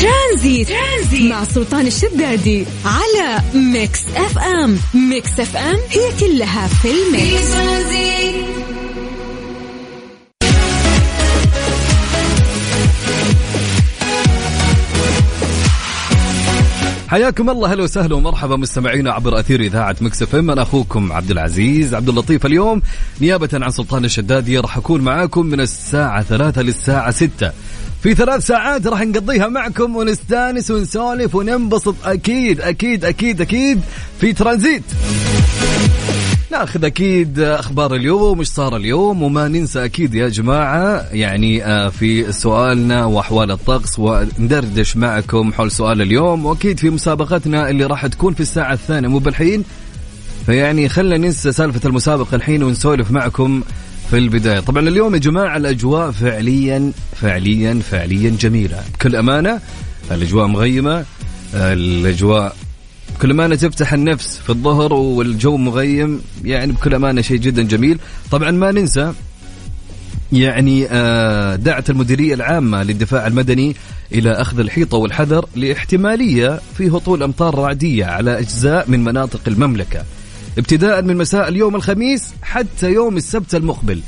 ترانزيت, ترانزيت مع سلطان الشدادي على Mix FM. Mix FM هي كلها في ال Mix. حياكم الله هلا وسهلا ومرحبا مستمعينا عبر أثير إذاعة Mix FM. أنا أخوكم عبد العزيز. عبد اللطيف اليوم نيابة عن سلطان الشدادي راح أكون معاكم من الساعة ثلاثة للساعة ستة. في ثلاث ساعات راح نقضيها معكم ونستانس ونسولف وننبسط. أكيد أكيد أكيد أكيد في ترانزيت. ناخذ أكيد أخبار اليوم إيش صار اليوم؟ وما ننسى أكيد يا جماعة يعني آه، في سؤالنا وأحوال الطقس وندردش معكم حول سؤال اليوم. وأكيد في مسابقتنا اللي راح تكون في الساعة الثانية مو بالحين؟ فيعني خلينا ننسى سالفة المسابقة الحين ونسولف معكم في البداية. طبعا اليوم يا جماعة الأجواء فعليا فعليا فعليا جميلة. بكل أمانة الأجواء مغيمة الأجواء بكل أمانة تفتح النفس في الظهر والجو مغيم. يعني بكل أمانة شيء جدا جميل. طبعا ما ننسى يعني آه، دعت المديرية العامة للدفاع المدني إلى أخذ الحيطة والحذر لاحتمالية في هطول أمطار رعدية على أجزاء من مناطق المملكة. ابتداء من مساء اليوم الخميس حتى يوم السبت المقبل.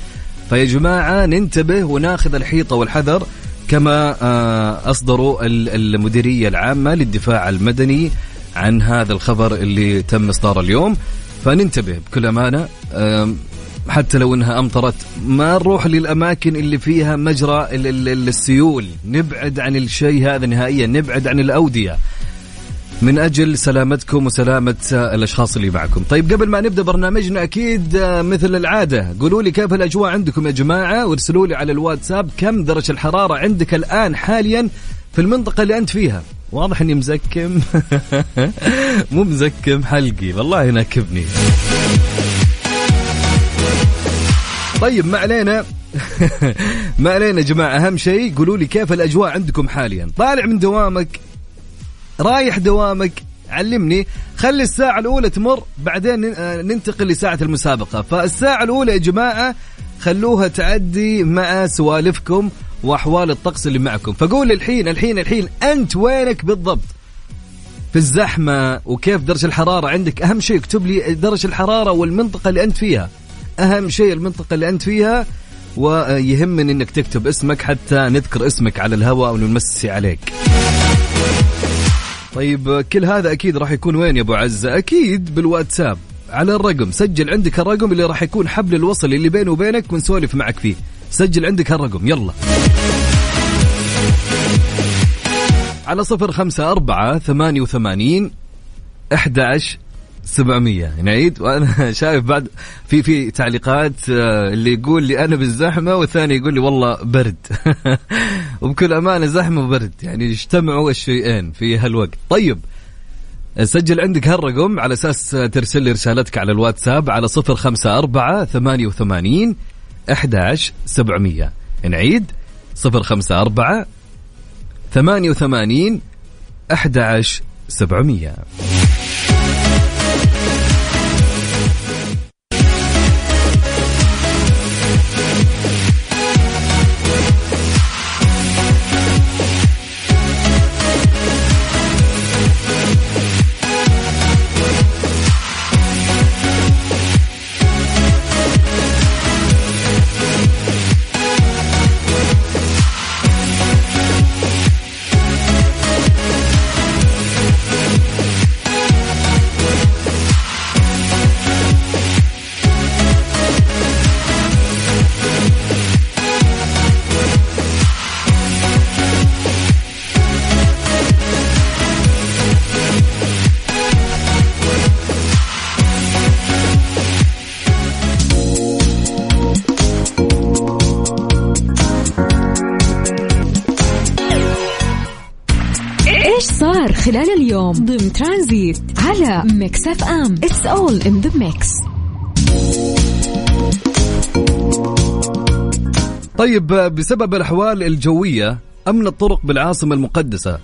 فيا جماعة ننتبه وناخذ الحيطه والحذر كما آه، اصدروا ال- المديرية العامة للدفاع المدني عن هذا الخبر اللي تم اصداره اليوم. فننتبه بكل آم، حتى لو إنها أمطرت ما نروح للأماكن اللي فيها مجرى ال- ال- ال- السيول. نبعد عن الشيء هذا نهائيا نبعد عن الأودية. من أجل سلامتكم وسلامة آه، الأشخاص اللي معكم. طيب قبل ما نبدأ برنامجنا أكيد آه، مثل العادة قولوا لي كيف الأجواء عندكم يا جماعة وارسلوا لي على الواتساب كم درجة الحرارة عندك الآن حاليا في المنطقة اللي أنت فيها. واضح إني مزكم مو مزكم حلقي والله ينكبني. طيب ما علينا ما علينا يا جماعة أهم شيء قولوا لي كيف الأجواء عندكم حاليا طالع من دوامك رايح دوامك علمني. خلي الساعة الأولى تمر بعدين آه، ننتقل لساعة المسابقة. فالساعة الأولى يا جماعة خلوها تعدي مع سوالفكم وأحوال الطقس اللي معكم. فقول الحين الحين الحين أنت وينك بالضبط؟ في الزحمة وكيف درجة الحرارة عندك؟ أهم شيء اكتب لي درجة الحرارة والمنطقة اللي أنت فيها. أهم شيء المنطقة اللي أنت فيها ويهمني أنك تكتب اسمك حتى نذكر اسمك على الهواء ونمسي عليك. طيب كل هذا أكيد راح يكون وين يا أبو عزة؟ أكيد بالواتساب. على الرقم سجل عندك الرقم اللي راح يكون حبل الوصل اللي بيني وبينك ونسولف معك فيه. سجل عندك هالرقم يلا. على صفر خمسة أربعة ثمانية وثمانين أحد 700 نعيد يعني وأنا شايف بعد في في تعليقات آه، اللي يقول لي أنا بالزحمة والثاني يقول لي والله برد. وبكل أمانة زحمة وبرد. يعني اجتمعوا الشيئين في هالوقت. طيب سجل عندك هالرقم على أساس ترسل لي رسالتك على الواتساب على 054 88 11 700 نعيد 054 88 11 700 اليوم ضمن ترانزيت على Mix FM. it's all in the mix طيب بسبب الأحوال الجوية أمن الطرق بالعاصمة المقدسة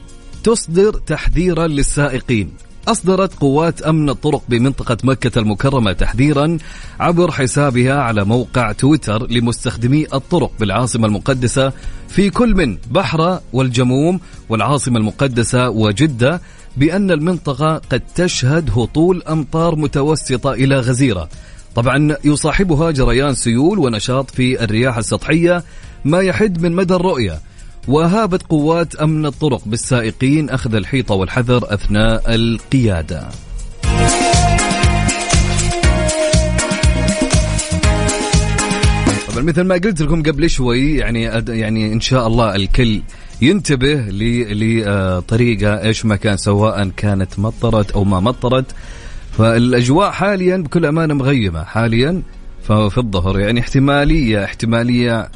تصدر تحذيرا للسائقين. أصدرت قوات أمن الطرق بمنطقة مكة المكرمة تحذيرا عبر حسابها على موقع تويتر لمستخدمي الطرق بالعاصمة المقدسة في كل من بحرة والجموم والعاصمة المقدسة وجدة بأن المنطقة قد تشهد هطول أمطار متوسطة إلى غزيرة. طبعا يصاحبها جريان سيول ونشاط في الرياح السطحية ما يحد من مدى الرؤية وهابت قوات أمن الطرق بالسائقين أخذ الحيطة والحذر أثناء القيادة. مثل ما قلت لكم قبل شوي يعني يعني إن شاء الله الكل ينتبه لطريقة إيش ما كان سواء كانت مطرت أو ما مطرت. فالأجواء حاليا بكل أمانة مغيمة حاليا ففي الظهر. يعني احتماليه احتمالية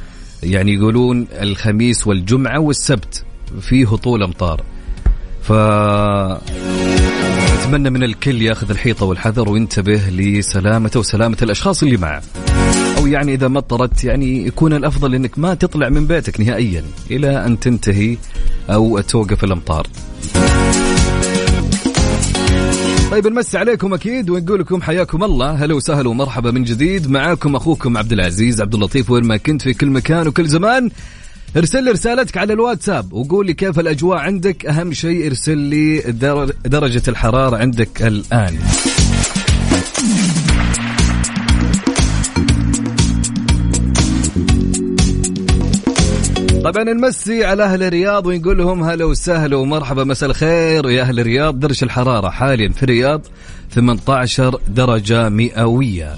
يعني يقولون الخميس والجمعة والسبت في هطول أمطار. ف أتمنى من الكل ياخذ الحيطة والحذر وينتبه لسلامته وسلامة الأشخاص اللي معه. أو يعني إذا مطرت يعني يكون الأفضل إنك ما تطلع من بيتك نهائيا إلى أن تنتهي أو توقف الأمطار. طيب نمسي عليكم أكيد ونقول لكم حياكم الله. هلا وسهلا ومرحبا من جديد. معاكم أخوكم عبد العزيز عبد اللطيف وين ما كنت في كل مكان وكل زمان. ارسل لي رسالتك على الواتساب وقول لي كيف الأجواء عندك. أهم شيء ارسل لي درجة الحرارة عندك الآن. طبعا نمسي على أهل الرياض ونقول لهم هلا وسهلا ومرحبا مساء الخير يا أهل الرياض. درجه الحرارة حاليا في الرياض 18 درجة مئوية.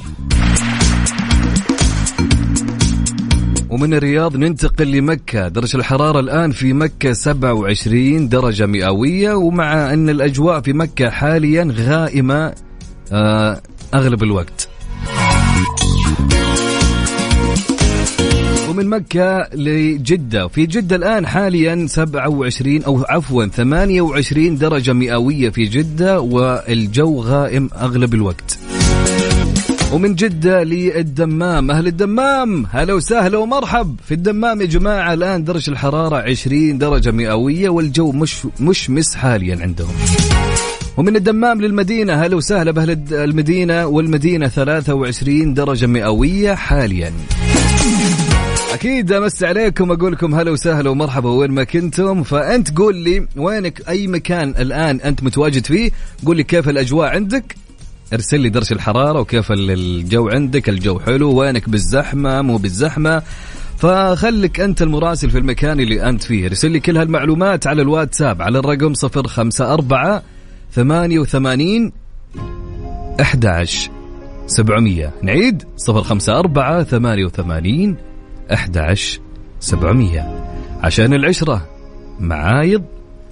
ومن الرياض ننتقل لمكة. درجة الحرارة الآن في مكة 27 درجة مئوية ومع أن الأجواء في مكة حاليا غائمة آه، أغلب الوقت. ومن مكة لجدة. في جدة الآن حاليا 27 أو عفوا 28 درجة مئوية في جدة والجو غائم أغلب الوقت. ومن جدة للدمام. أهل الدمام هلا وسهلا ومرحب. في الدمام يا جماعة الآن درجة الحرارة 20 درجة مئوية والجو مش مشمس حاليا عندهم. ومن الدمام للمدينة هلا وسهلا بأهل المدينة والمدينة 23 درجة مئوية حاليا. أكيد أمس عليكم أقول لكم هلا وسهلا ومرحبا وين ما كنتم؟ فأنت قول لي وينك؟ أي مكان الآن أنت متواجد فيه؟ قول لي كيف الأجواء عندك؟ ارسل لي درجه الحرارة وكيف الجو عندك الجو حلو وينك بالزحمة مو بالزحمة؟ فخلك أنت المراسل في المكان اللي أنت فيه. ارسل لي كل هالمعلومات على الواتساب على الرقم 054 88 11 700 نعيد 054 88 11 700 عشان العشرة معايض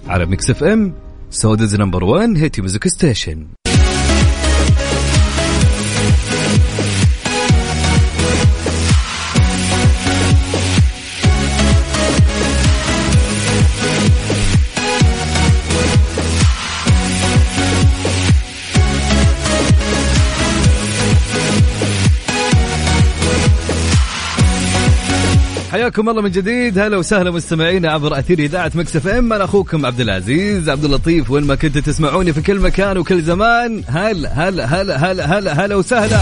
على Mix FM Saudi's number 1 hit music station. حياكم الله من جديد. هلا وسهلا مستمعينا عبر أثير إذاعة Mix FM. أنا أخوكم عبد العزيز عبد اللطيف وين ما كنتوا تسمعوني في كل مكان وكل زمان. هلا هلا هلا هلا هلا هلا وسهلا.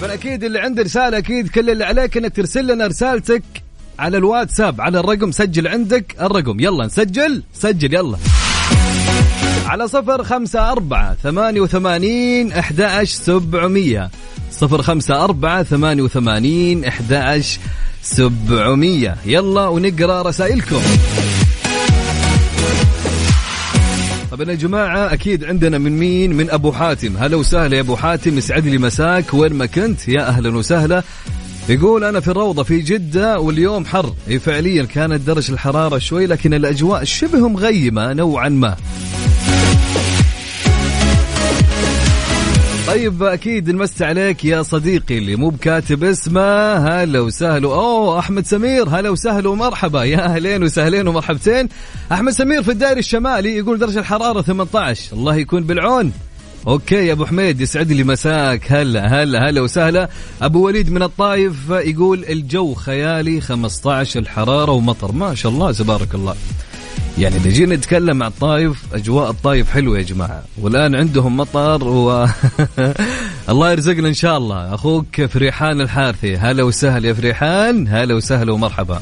طبعا أكيد اللي عنده رسالة أكيد كل اللي عليك إنك ترسل لنا رسالتك على الواتساب على الرقم سجل عندك الرقم. يلا نسجل سجل يلا. على صفر خمسة أربعة ثمانية وثمانين أحد سبعمية. صفر خمسة أربعة ثمانية وثمانين أحد سبعمية. يلا ونقرأ رسائلكم. طبعا يا جماعة أكيد عندنا من مين؟ من أبو حاتم. هلا وسهلا يا أبو حاتم يسعد لي مساك. وين ما كنت يا أهلا وسهلا. يقول أنا في الروضة في جدة واليوم حر. فعليا كانت درجة الحرارة شوي لكن الأجواء شبه مغيمة نوعا ما. طيب أكيد نمسي عليك يا صديقي اللي مو بكاتب اسمه. هلا وسهلا. أوه أحمد سمير. هلا وسهلا ومرحبا. يا أهلين وسهلين ومرحبتين. أحمد سمير في الدائري الشمالي يقول درجة الحرارة 18 الله يكون بالعون. أوكي يا أبو حميد يسعد لي مساك. هلا هلا هلا وسهلا. أبو وليد من الطايف يقول الجو خيالي 15 الحرارة ومطر. ما شاء الله تبارك الله. يعني اذا جينا نتكلم عن الطايف أجواء الطايف حلوة يا جماعة. والآن عندهم مطر و الله يرزقنا إن شاء الله. أخوك فريحان الحارثي. هلا وسهلا يا فريحان. هلا وسهلا ومرحبا.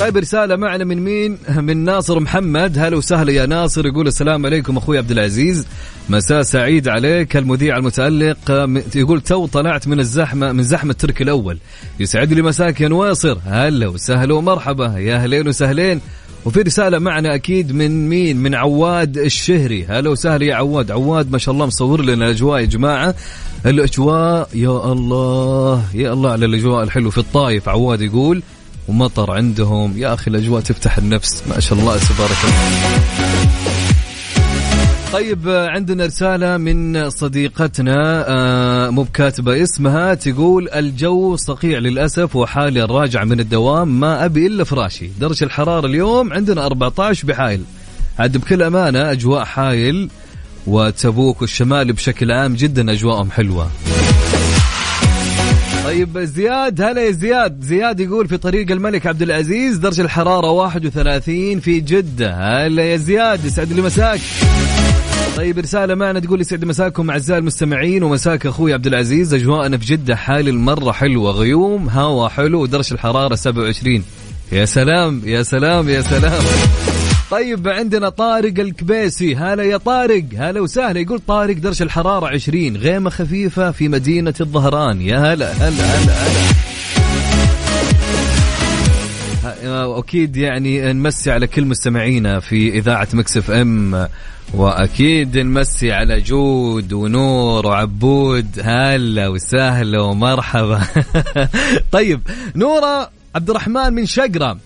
طيب رسالة معنا من مين؟ من ناصر محمد، هلا وسهلا يا ناصر. يقول السلام عليكم أخوي عبد العزيز، مساء سعيد عليك المذيع المتألق. يقول تو طلعت من الزحمة من زحمة تركي الأول، يسعد لي مساك يا نواصر، هلا وسهلا ومرحبا. يا أهلين وسهلين، وفي رسالة معنا أكيد من مين؟ من عواد الشهري، هلا وسهلا يا عواد، عواد ما شاء الله مصور لنا الأجواء يا جماعة، الأجواء يا الله يا الله على الأجواء الحلوة في الطايف. عواد يقول ومطر عندهم. يا أخي الأجواء تفتح النفس. ما شاء الله تبارك الله. طيب عندنا رسالة من صديقتنا آه، مو بكاتبة اسمها تقول الجو صقيع للأسف وحالي الراجع من الدوام ما أبي إلا فراشي. درجة الحرارة اليوم عندنا 14 بحايل. عاد بكل أمانة أجواء حايل وتبوك والشمال بشكل عام جدا أجواءهم حلوة. طيب زياد هلا يا زياد. زياد يقول في طريق الملك عبد العزيز درجة الحرارة 31 في جدة. هلا يا زياد يسعد لي مساك. طيب رسالة معنا تقول يسعد مساكم أعزائي المستمعين ومساك أخوي عبد العزيز. أجواءنا في جدة حال المرة حلوة غيوم هوا حلو ودرجة الحرارة 27 يا سلام يا سلام يا سلام. طيب عندنا طارق الكبيسي. هلا يا طارق. هلا وسهلا. يقول طارق درجة الحرارة 20 غيمة خفيفة في مدينة الظهران. يا هلا هلا هلا هلا. أكيد يعني نمسي على كل مستمعينا في إذاعة مكسف إم وأكيد نمسي على جود ونور وعبود. هلا وسهلا ومرحبا. طيب نورة عبد الرحمن من شقرة.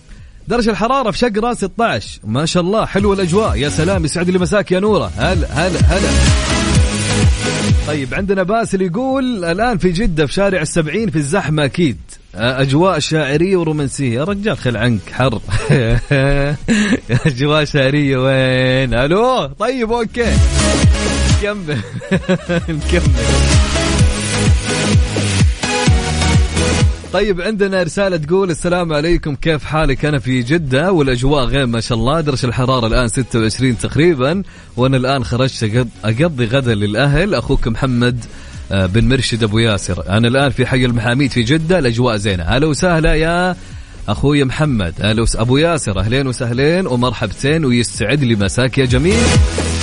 درجة الحرارة في شقرة 16 ما شاء الله حلوة الأجواء. يا سلام يسعد لي مساك يا نورة. هلا هلا هلا. طيب عندنا باسل يقول الآن في جدة في شارع السبعين في الزحمة أكيد. أجواء شاعرية ورومانسية. يا رجال خل عنك حر. أجواء شاعرية وين؟ ألو؟ طيب okay. نكمل نكمل طيب عندنا رسالة تقول السلام عليكم كيف حالك؟ أنا في جدة والأجواء غير ما شاء الله. درجة الحرارة الآن 26 تقريبا وأنا الآن خرجت أقضي غدا للأهل. أخوك محمد آه، بن مرشد أبو ياسر. أنا الآن في حي المحاميد في جدة الأجواء زينة. هلا وسهلا يا أخوي محمد. هلا أبو ياسر أهلين وسهلين ومرحبتين ويستعد لي مساك يا جميل.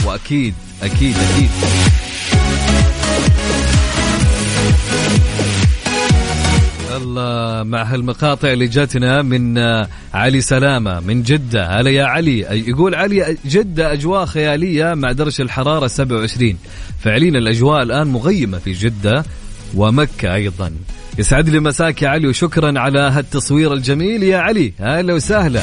وأكيد أكيد أكيد. الله مع هالمقاطع اللي جاتنا من آه، علي سلامة من جدة. هلا يا علي. يقول علي جدة أجواء خيالية مع درجة الحرارة 27 فعليا الأجواء الآن مغيمة في جدة ومكة أيضا. يسعد لي مساك يا علي وشكرا على هالتصوير الجميل. يا علي هلا وسهلا.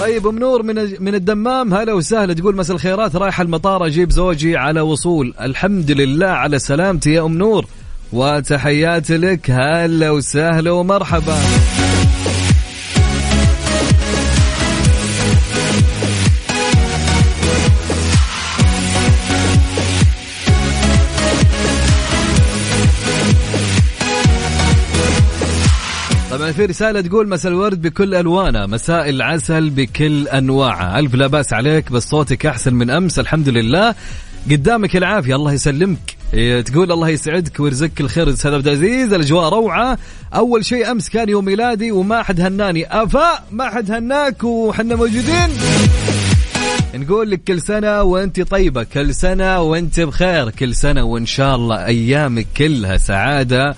طيب أم نور من من الدمام هلا وسهلا. تقول مساء الخيرات رايحه المطار أجيب زوجي على وصول. الحمد لله على سلامتي يا أم نور. وتحياتي لك هلا وسهلا ومرحبا. طبعا في رسالة تقول مساء الورد بكل ألوانه مساء العسل بكل أنواعه. ألف لا بأس عليك بس صوتك أحسن من أمس الحمد لله. قدامك العافية الله يسلمك. تقول الله يسعدك ويرزقك الخير. أستاذ عبد العزيز الأجواء روعة. أول شيء أمس كان يوم ميلادي وما حد هناني. أفا ما حد هناك وحنا موجودين. نقول لك كل سنة وأنت طيبة كل سنة وأنت بخير كل سنة وإن شاء الله ايامك كلها سعادة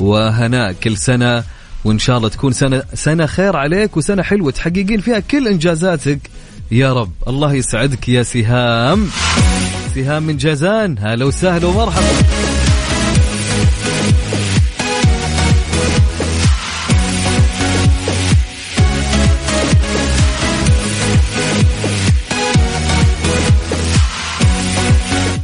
وهناء كل سنة وإن شاء الله تكون سنة سنة خير عليك وسنة حلوة. تحققين فيها كل إنجازاتك. يا رب الله يسعدك يا سهام. سهام من جازان. هلا وسهلا ومرحبا.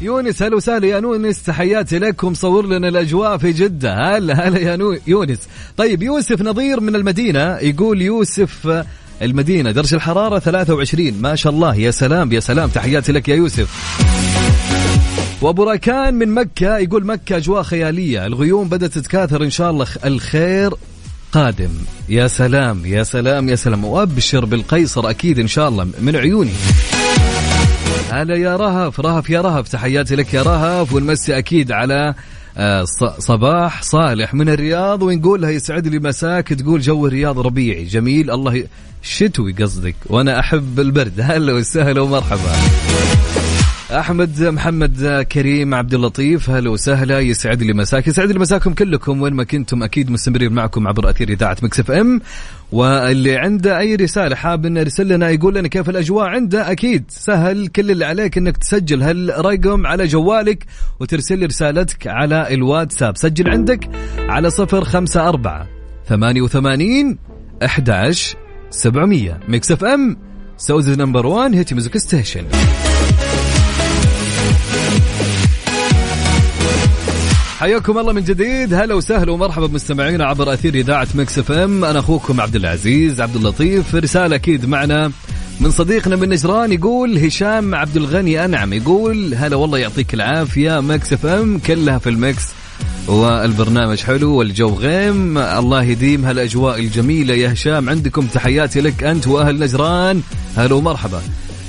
يونس هلا وسهلا يا يونس تحياتي لكم. صور لنا الأجواء في جدة. هلا هلا يا نو- يونس. طيب يوسف نظير من المدينة. يقول يوسف المدينة درجة الحرارة 23 ما شاء الله. يا سلام يا سلام. تحياتي لك يا يوسف. وابو من مكة يقول مكة أجواء خيالية. الغيوم بدأت تتكاثر إن شاء الله الخير قادم. يا سلام يا سلام يا سلام. وأبشر بالقيصر أكيد إن شاء الله من عيوني. هلا يا رهف رهف يا رهف تحياتي لك يا رهف. ونمسي أكيد على آه، صباح صالح من الرياض. ونقول لها يسعد لي مساك تقول جو الرياض ربيعي. جميل الله ي... شتوي قصدك. وأنا أحب البرد. هلا وسهلا ومرحبا. أحمد محمد كريم عبد اللطيف هلا وسهلا يسعد لي مساك يسعد لي مساكم كلكم وين ما كنتم أكيد مستمرين معكم عبر أثير إذاعة Mix FM. واللي عنده أي رسالة حاب إنه يرسل لنا يقول لنا كيف الأجواء عنده؟ أكيد سهل كل اللي عليك إنك تسجل هالرقم على جوالك وترسل لي رسالتك على الواتساب. سجل عندك على صفر خمسة أربعة ثمانية وثمانين أحد سبعمية. Mix FM Saudi's number one hit music station. حياكم الله من جديد. هلا وسهلا ومرحبا بمستمعينا عبر أثير إذاعة Mix FM. أنا أخوكم عبد العزيز عبد اللطيف. رسالة أكيد معنا من صديقنا من نجران يقول هشام عبد الغني أنعم يقول هلا والله يعطيك العافية Mix FM كلها في ال Mix والبرنامج حلو والجو غيم. الله يديم هالأجواء الجميلة يا هشام. عندكم تحياتي لك أنت وأهل نجران. هلا ومرحبا.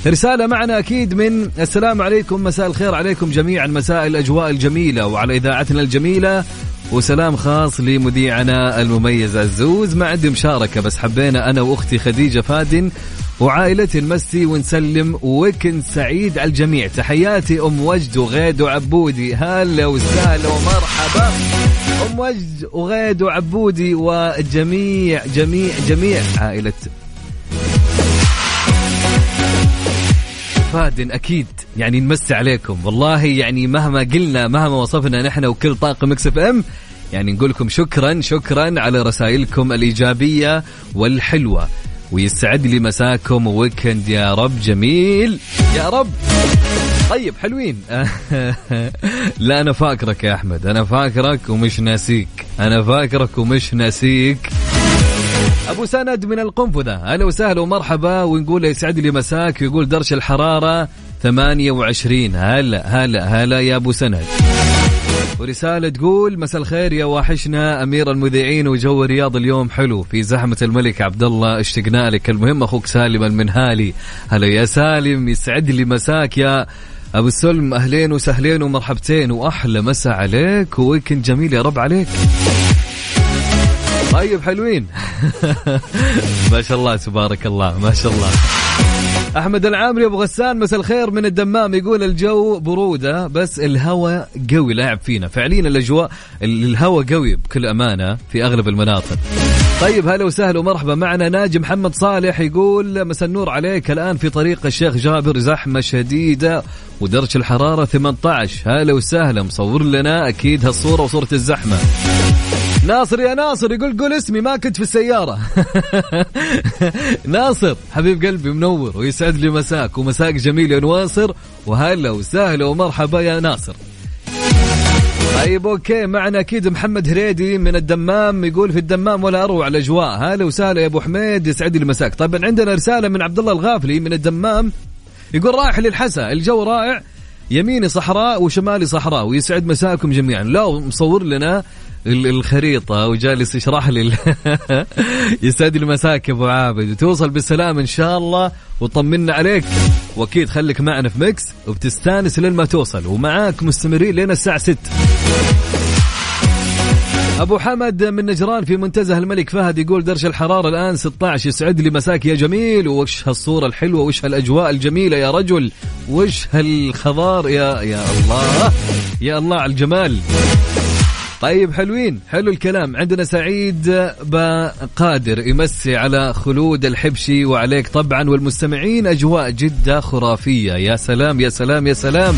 رسالة معنا أكيد من السلام عليكم مساء الخير عليكم جميعا مساء الأجواء الجميلة وعلى إذاعتنا الجميلة وسلام خاص لمذيعنا المميز الزوز. ما عندي مشاركة بس حبينا أنا وأختي خديجة فادن وعائلتي نمسي ونسلم ويكند سعيد على الجميع. تحياتي أم وجد وغيد وعبودي. هلا وسهلا ومرحبا. أم وجد وغيد وعبودي والجميع جميع جميع عائلة فادن أكيد يعني نمسي عليكم. والله يعني مهما قلنا مهما وصفنا نحن وكل طاقم Mix FM يعني نقول لكم شكرا شكرا على رسائلكم الإيجابية والحلوة. ويسعد لي مساكم weekend يا رب جميل. يا رب. طيب حلوين. لا أنا فاكرك يا أحمد. أنا فاكرك ومش ناسيك. أنا فاكرك ومش ناسيك. أبو سند من القنفذة. أهلا وسهلا ومرحبا. ونقول يسعد لي مساك ويقول درجه الحرارة 28 هلا هلا هلا يا أبو سند. ورسالة تقول مساء الخير يا واحشنا أمير المذيعين وجو الرياض اليوم حلو. في زحمة الملك عبد الله اشتقنا لك. المهم أخوك سالم المنهالي. هلا يا سالم يسعد لي مساك يا أبو سلم أهلين وسهلين ومرحبتين. وأحلى مساء عليك. وويكند جميل يا رب عليك. طيب حلوين. ما شاء الله تبارك الله ما شاء الله. أحمد العامري أبو غسان مساء الخير من الدمام يقول الجو بروده بس الهواء قوي لاعب فينا. فعليا الأجواء الهواء قوي بكل أمانة في أغلب المناطق. طيب هلا وسهلا ومرحبا. معنا ناجي محمد صالح يقول مساء النور عليك. الآن في طريق الشيخ جابر زحمة شديدة ودرجه الحرارة 18 هلا وسهلا مصور لنا أكيد هالصورة وصورة الزحمة. ناصر يا ناصر يقول قول اسمي ما كنت في السيارة. ناصر حبيب قلبي منور ويسعد لي مساك ومساك جميل يا نواصر. وهلا وسهلا ومرحبا يا ناصر. طيب أوكي معنا أكيد محمد هريدي من الدمام يقول في الدمام ولا أروع الأجواء. هلا وسهلا يا أبو حميد يسعد لي مساك. طيب عندنا رسالة من عبد الله الغافلي من الدمام. يقول رايح للحسا الجو رائع يميني صحراء وشمالي صحراء ويسعد مساكم جميعا. لا مصور لنا ال- الخريطة وجالس يشرح لي يسعد لي مساك أبو عابد. وتوصل بالسلام إن شاء الله وطمنا عليك. وأكيد خليك معنا في Mix وبتستانس لين ما توصل. ومعاك مستمرين لين الساعة 6 أبو حمد من نجران في منتزه الملك فهد يقول درجه الحرارة الآن 16 يسعد لي مساك يا جميل. وش هالصورة الحلوة وش هالأجواء الجميلة يا رجل. وش هالخضار يا يا الله. يا الله على الجمال. طيب حلوين. حلو الكلام. عندنا سعيد بقادر يمسي على خلود الحبشي وعليك طبعا والمستمعين أجواء جده خرافية. يا سلام يا سلام يا سلام.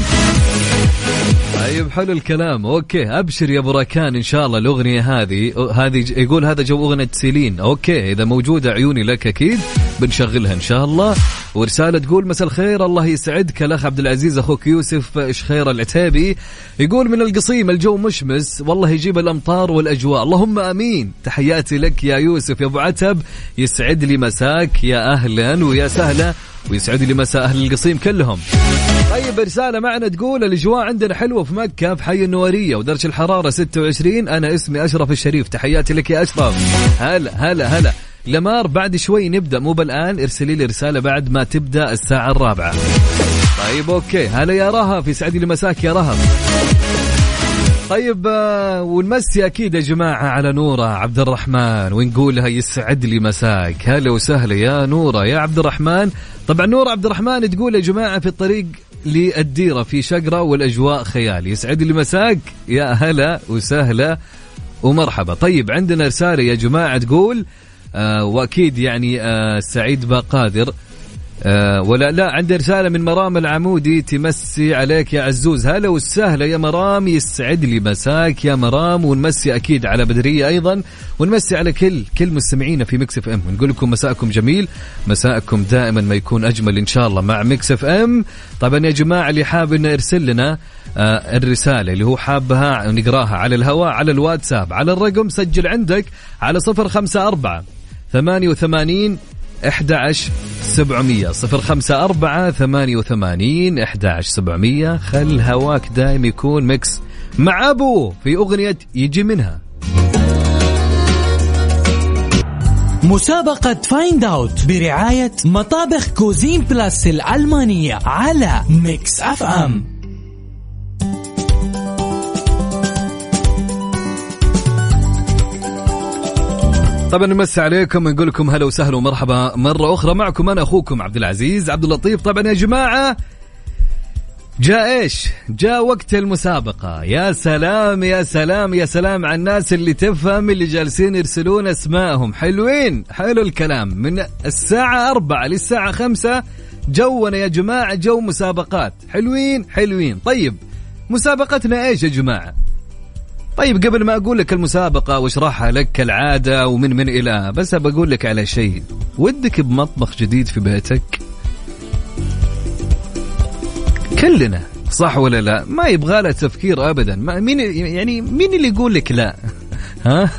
طيب حلو الكلام. okay أبشر يا بركان إن شاء الله الأغنية هذه. هذه يقول هذا جو أغنية سيلين. okay إذا موجودة عيوني لك أكيد. بنشغلها إن شاء الله. ورسالة تقول مساء الخير الله يسعدك الأخ عبد العزيز. أخوك يوسف شخير العتيبي؟ يقول من القصيم الجو مشمس والله يجيب الأمطار والأجواء. اللهم آمين. تحياتي لك يا يوسف يا أبو عتب. يسعد لي مساك يا أهلا ويا سهلا ويسعد لي مساء أهل القصيم كلهم. طيب رسالة معنا تقول الأجواء عندنا حلوة في مكة في حي النورية ودرجة الحرارة 26 أنا اسمي أشرف الشريف. تحياتي لك يا أشرف. هلا هلا هلا. لمار بعد شوي نبدأ. مو بالآن ارسلي لي رسالة بعد ما تبدأ الساعة الرابعة. طيب أوكي. هلا يا رهف يسعد لي مساك يا رهف طيب آه، ونمسي أكيد يا جماعة على نورة عبد الرحمن. ونقول لها يسعد لي مساك. هلا وسهلا يا نورة. يا عبد الرحمن. طبعا نورة عبد الرحمن تقول يا جماعة في الطريق للديرة في شقرة والأجواء خيال. يسعد لي مساك. يا هلا وسهلا ومرحبا. طيب عندنا رسالة يا جماعة تقول وأكيد يعني آه سعيد باقادر آه ولا لا عندي رسالة من مرام العمودي تمسي عليك يا عزوز هلا وسهلا يا مرام يسعد لي مساك يا مرام ونمسي أكيد على بدرية أيضا ونمسي على كل كل مستمعينا في Mix FM. ونقول لكم مساءكم جميل مساءكم دائما ما يكون أجمل إن شاء الله مع Mix FM. طبعا يا جماعة اللي حاب إنه يرسل لنا آه الرسالة اللي هو حابها نقراها على الهواء على الواتساب على الرقم سجل عندك على صفر خمسة أربعة ثمانية وثمانين 11 700 صفر خمسة أربعة ثمانية وثمانين أحد سبعمية. خل هواك دايم يكون Mix مع أبو في أغنية يجي منها. مسابقة Find Out برعاية مطابخ Cuisine Plus الألمانية على Mix FM. طبعا نمسي عليكم ونقول لكم هلا وسهلا ومرحبا مرة أخرى. معكم أنا أخوكم عبد العزيز عبد اللطيف. طبعا يا جماعة جاء إيش؟ جاء وقت المسابقة، يا سلام يا سلام يا سلام على الناس اللي تفهم اللي جالسين يرسلون اسمائهم، حلوين، حلو الكلام، من الساعة أربعة للساعة خمسة جونا يا جماعة جو مسابقات، حلوين حلوين، طيب مسابقتنا إيش يا جماعة؟ طيب قبل ما أقول لك المسابقة واشرحها لك كالعادة ومن من إلى بس بقول لك على شيء. ودك بمطبخ جديد في بيتك؟ كلنا صح ولا لا؟ ما يبغى له تفكير ابدا. ما مين يعني مين اللي يقول لك لا؟ ها؟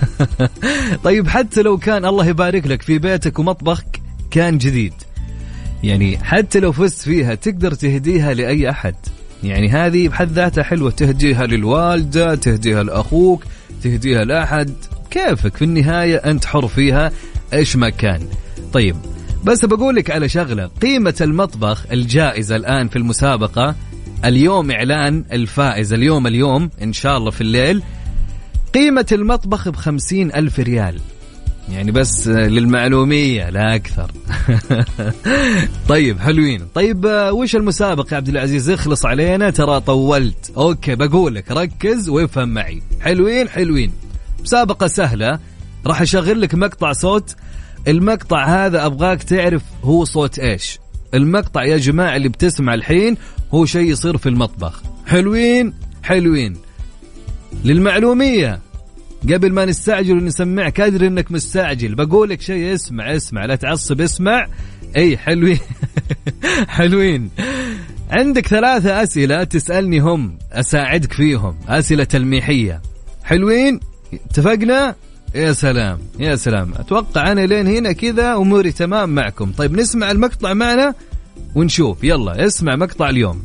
طيب حتى لو كان الله يبارك لك في بيتك ومطبخك كان جديد. يعني حتى لو فزت فيها تقدر تهديها لأي أحد. يعني هذه بحد ذاتها حلوة. تهديها للوالدة تهديها لأخوك تهديها لأحد. كيفك؟ في النهاية أنت حر فيها. إيش ما كان. طيب بس بقول لك على شغلة. قيمة المطبخ الجائزة الآن في المسابقة. اليوم إعلان الفائز. اليوم اليوم إن شاء الله في الليل. قيمة المطبخ بخمسين ألف ريال. يعني بس للمعلومية لا أكثر. طيب حلوين. طيب وش المسابقة يا عبد العزيز؟ اخلص علينا ترى طولت. أوكي بقولك ركز وافهم معي. حلوين حلوين. مسابقة سهلة. راح أشغل لك مقطع صوت. المقطع هذا أبغاك تعرف هو صوت إيش. المقطع يا جماعة اللي بتسمع الحين هو شيء يصير في المطبخ. حلوين حلوين. للمعلومية. قبل ما نستعجل ونسمعك ادري إنك مستعجل. بقول لك شيء اسمع اسمع لا تعصب اسمع. إي حلوين. حلوين. عندك ثلاثة أسئلة تسألني هم أساعدك فيهم. أسئلة تلميحية. حلوين؟ اتفقنا؟ يا سلام يا سلام. أتوقع أنا لين هنا كذا أموري تمام معكم. طيب نسمع المقطع معنا ونشوف. يلا اسمع مقطع اليوم.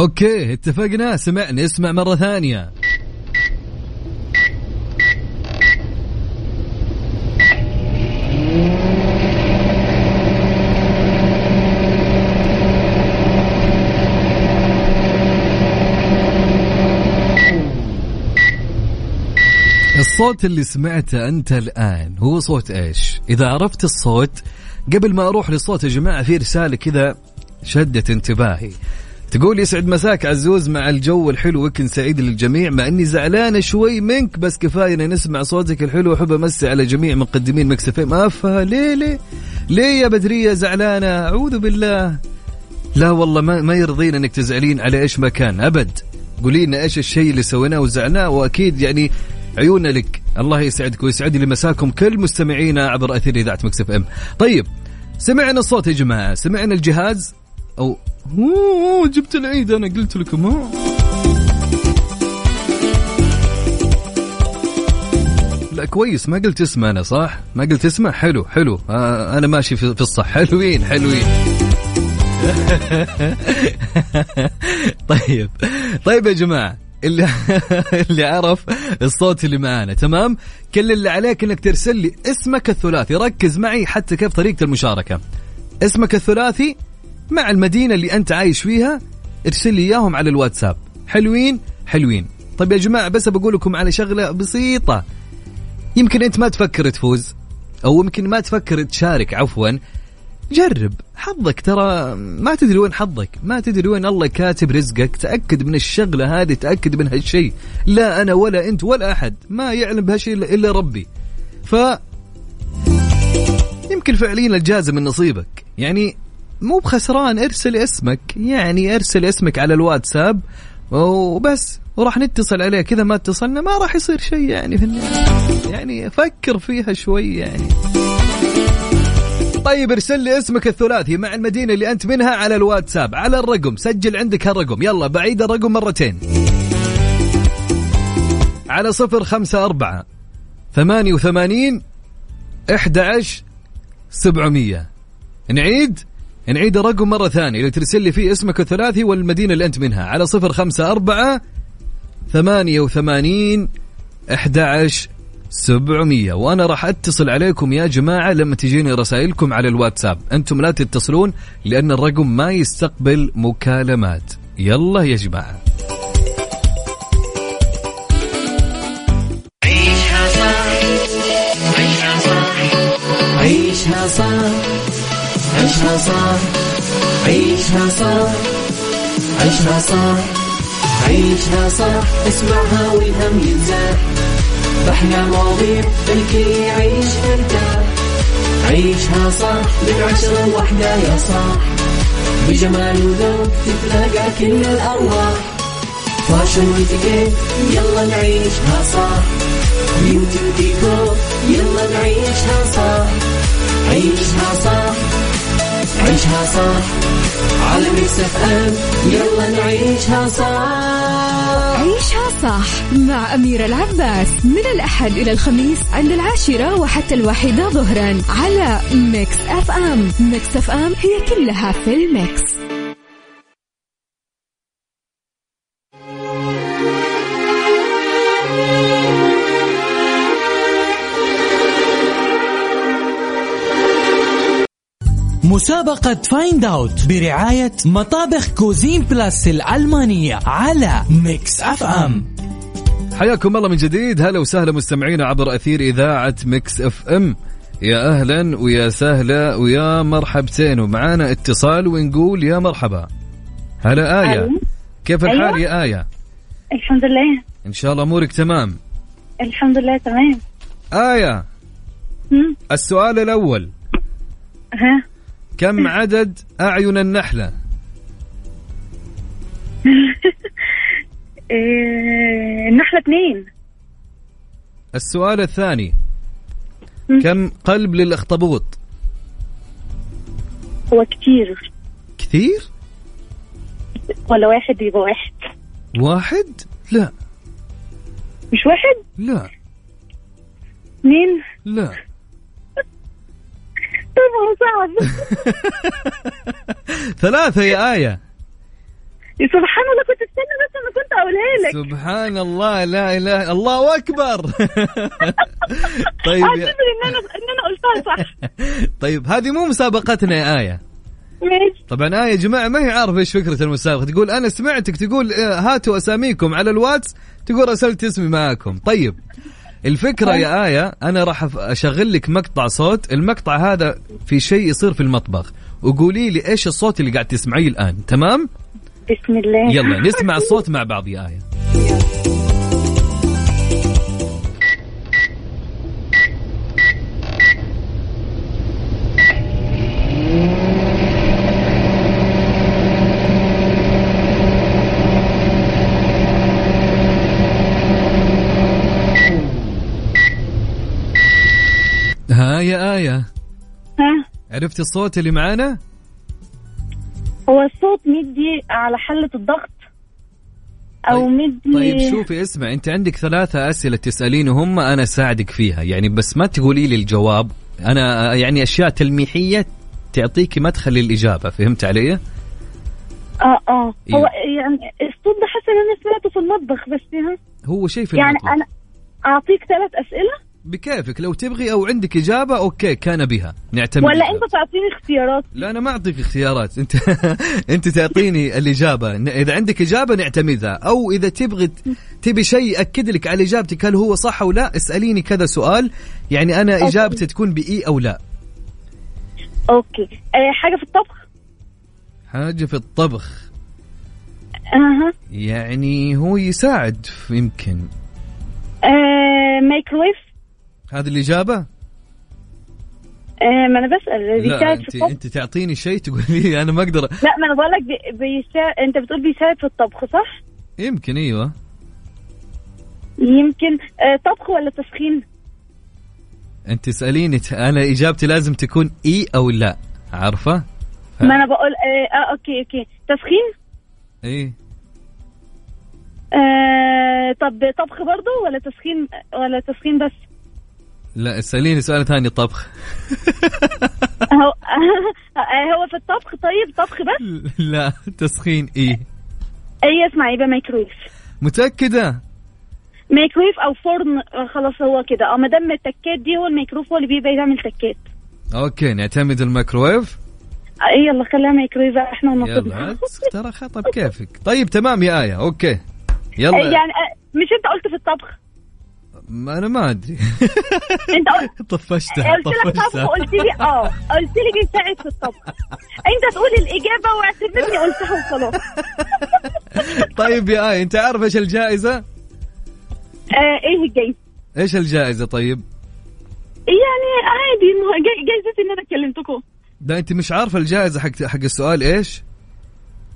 أوكي اتفقنا. سمعني اسمع مرة ثانية. الصوت اللي سمعته أنت الآن هو صوت إيش؟ إذا عرفت الصوت قبل ما أروح للصوت يا جماعة في رسالة كذا شدت انتباهي. تقول يسعد مساك عزوز مع الجو الحلو وكن سعيد للجميع مع إني زعلانه شوي منك بس كفاية ان نسمع صوتك الحلو. واحب امسي على جميع مقدمين Mix FM. أفا ليه ليه؟ ليه يا بدرية زعلانة؟ أعوذ بالله. لا والله ما, ما يرضينا إنك تزعلين على إيش ما كان أبد. قولي لنا إيش الشيء اللي سويناه وزعلناه وأكيد يعني عيوننا لك. الله يسعدك ويسعد لي مساكم كل مستمعينا عبر أثير إذاعة Mix FM. طيب سمعنا الصوت يا جماعة سمعنا الجهاز. أو أوه جبت العيد أنا قلت لكم ها؟ لا كويس ما قلت اسمه أنا صح؟ ما قلت اسمه؟ حلو حلو. آه أنا ماشي في الصح. حلوين حلوين. طيب طيب يا جماعة اللي اللي عرف الصوت اللي معانا تمام؟ كل اللي عليك إنك ترسل لي اسمك الثلاثي. ركز معي حتى كيف طريقة المشاركة. اسمك الثلاثي مع المدينة اللي أنت عايش فيها ارسل لي إياهم على الواتساب. حلوين؟ حلوين. طيب يا جماعة بس بقول لكم على شغلة بسيطة. يمكن أنت ما تفكر تفوز أو يمكن ما تفكر تشارك عفوا. جرب حظك ترى ما تدري وين حظك. ما تدري وين الله كاتب رزقك. تأكد من الشغلة هذه تأكد من هالشيء. لا أنا ولا أنت ولا أحد. ما يعلم بهالشيء إلا ربي. ف يمكن فعليا الجائزة من نصيبك. يعني مو بخسران ارسل اسمك. يعني ارسل اسمك على الواتساب وبس وراح نتصل عليه. كذا ما اتصلنا ما راح يصير شيء يعني في. يعني فكر فيها شوي يعني. طيب ارسل لي اسمك الثلاثي مع المدينة اللي أنت منها على الواتساب. على الرقم سجل عندك هالرقم. يلا بعيد الرقم مرتين. على صفر خمسة أربعة ثمانية وثمانين أحد سبعمية. نعيد؟ نعيد الرقم مرة ثانية اللي ترسل لي فيه اسمك الثلاثي والمدينة اللي أنت منها على صفر خمسة أربعة ثمانية وثمانين أحد سبعمية. وأنا راح أتصل عليكم يا جماعة لما تجيني رسائلكم على الواتساب. أنتم لا تتصلون لأن الرقم ما يستقبل مكالمات. يلا يا جماعة. عيشها صح. عيشها صح. عيشها صح عيشها صح عيشها صح عيشها صح اسمعها والهم ينزاح باحلى مواضيع الكل يعيش مرتاح. عيشها صح من عشرة لوحدة يا صاح. بجمال وذوق تتلاقى كل الأرواح. fashion واتيكيت يلا نعيشها صح beauty وديكور يلا نعيشها صح عيشها صح عيشها صح. على Mix FM يلا نعيشها صح. عيشها صح مع أميرة العباس. من الأحد إلى الخميس عند العاشرة وحتى الواحدة ظهرا على Mix FM Mix FM هي كلها في ال Mix مسابقة Find Out برعاية مطابخ Cuisine Plus الألمانية على Mix FM حياكم الله من جديد. هلا وسهلا مستمعينا عبر أثير إذاعة Mix FM يا أهلا ويا سهلا ويا مرحبتين. ومعانا اتصال ونقول يا مرحبا. هلا آية. ألو. كيف الحال أيوة. يا آية؟ الحمد لله. إن شاء الله أمورك تمام. الحمد لله تمام. آية. مم. السؤال الأول. ها. كم عدد أعين النحلة؟ إيه... النحلة اثنين. السؤال الثاني. كم قلب للأخطبوط؟ هو كتير. كثير؟ ولا واحد يبقى واحد. واحد؟ لا. مش واحد؟ لا. اثنين لا. صعب ثلاثة يا آية. سبحان الله كنت استنى بس أنا كنت أقولها لك. سبحان الله لا إله الله أكبر. طيب إن أنا إن أنا قلتها صح. طيب هذه مو مسابقتنا يا آية. طبعا آية يا جماعة ما هي عارفة إيش فكرة المسابقة؟ تقول أنا سمعتك تقول آه، هاتوا أساميكم على الواتس تقول رسلت اسمي معاكم. طيب الفكرة يا آية أنا راح أشغل لك مقطع صوت المقطع هذا في شيء يصير في المطبخ. وقولي لي إيش الصوت اللي قاعد تسمعيه الآن تمام؟ بسم الله. يلا نسمع الصوت مع بعض يا آية ها يا آية ها عرفت الصوت اللي معانا؟ هو الصوت مدي على حلة الضغط أو طيب- مدي طيب شوفي اسمع أنت عندك ثلاثة أسئلة تسألينهم أنا أساعدك فيها يعني بس ما تقولي لي الجواب أنا يعني أشياء تلميحية تعطيكي مدخل للإجابة فهمت علي؟ آه آه. هو يعني الصوت ده حاسه ان أنا سمعته في المطبخ بس ها هو شيء في يعني المطبخ. أنا أعطيك ثلاث أسئلة بكيفك لو تبغي أو عندك إجابة okay كان بها. نعتمد ولا. أنت تعطيني اختيارات؟ لا أنا ما أعطيك اختيارات. أنت أنت تعطيني الإجابة. إذا عندك إجابة نعتمدها. أو إذا تبغي تبي شيء اكد لك على إجابتك هل هو صح أو لا اسأليني كذا سؤال. يعني أنا إجابتي تكون بإي أو لا. okay. آه حاجة في الطبخ؟ حاجة في الطبخ. أها. يعني هو يساعد يمكن. آه مايكرويف هذه الإجابة؟ آه ما أنا بسأل. بيساعد في الطبخ؟ انت تعطيني شيء تقول لي. أنا ما أقدر لا ما أنا بقول لك بي... بيساعد أنت بتقول بيساعد في الطبخ صح؟ يمكن أيوه. يمكن. آه طبخ ولا تسخين؟ انت تساليني ت- أنا إجابتي لازم تكون إي أو لا. عارفة؟ ما أنا بقول آه, آه okay okay. تسخين؟ إيه آه طب طبخ برضو ولا تسخين ولا تسخين بس؟ لا اساليني سؤال ثاني طبخ. هو هو في الطبخ؟ طيب طبخ بس؟ لا تسخين إيه. اي اسمع يبقى مايكرويف متأكدة؟ مايكرويف أو فرن خلاص هو كده. آه ما دام التكات دي هو الميكرويف هو اللي بيبقى يعمل تكات. okay نعتمد الميكروويف آه، يلا خليها مايكرويف إحنا ونطلبها ترى طب كيفك. طيب تمام يا آية okay. يلا. يعني آه، مش أنت قلت في الطبخ؟ ما أنا ما أدري. أنت قلت طفشتها قلت لك طبخ قلت لي آه قلت لي بيساعد في الطبخ أنت تقول الإجابة واعتبرني قلتها وخلاص. طيب يا آية أنت عارف إيش الجائزة؟ آه إيه الجايزه إيش الجائزة طيب؟ يعني عادي جايزتي ان أنا كلمتكم. ده أنت مش عارفة الجائزة حق حق السؤال إيش؟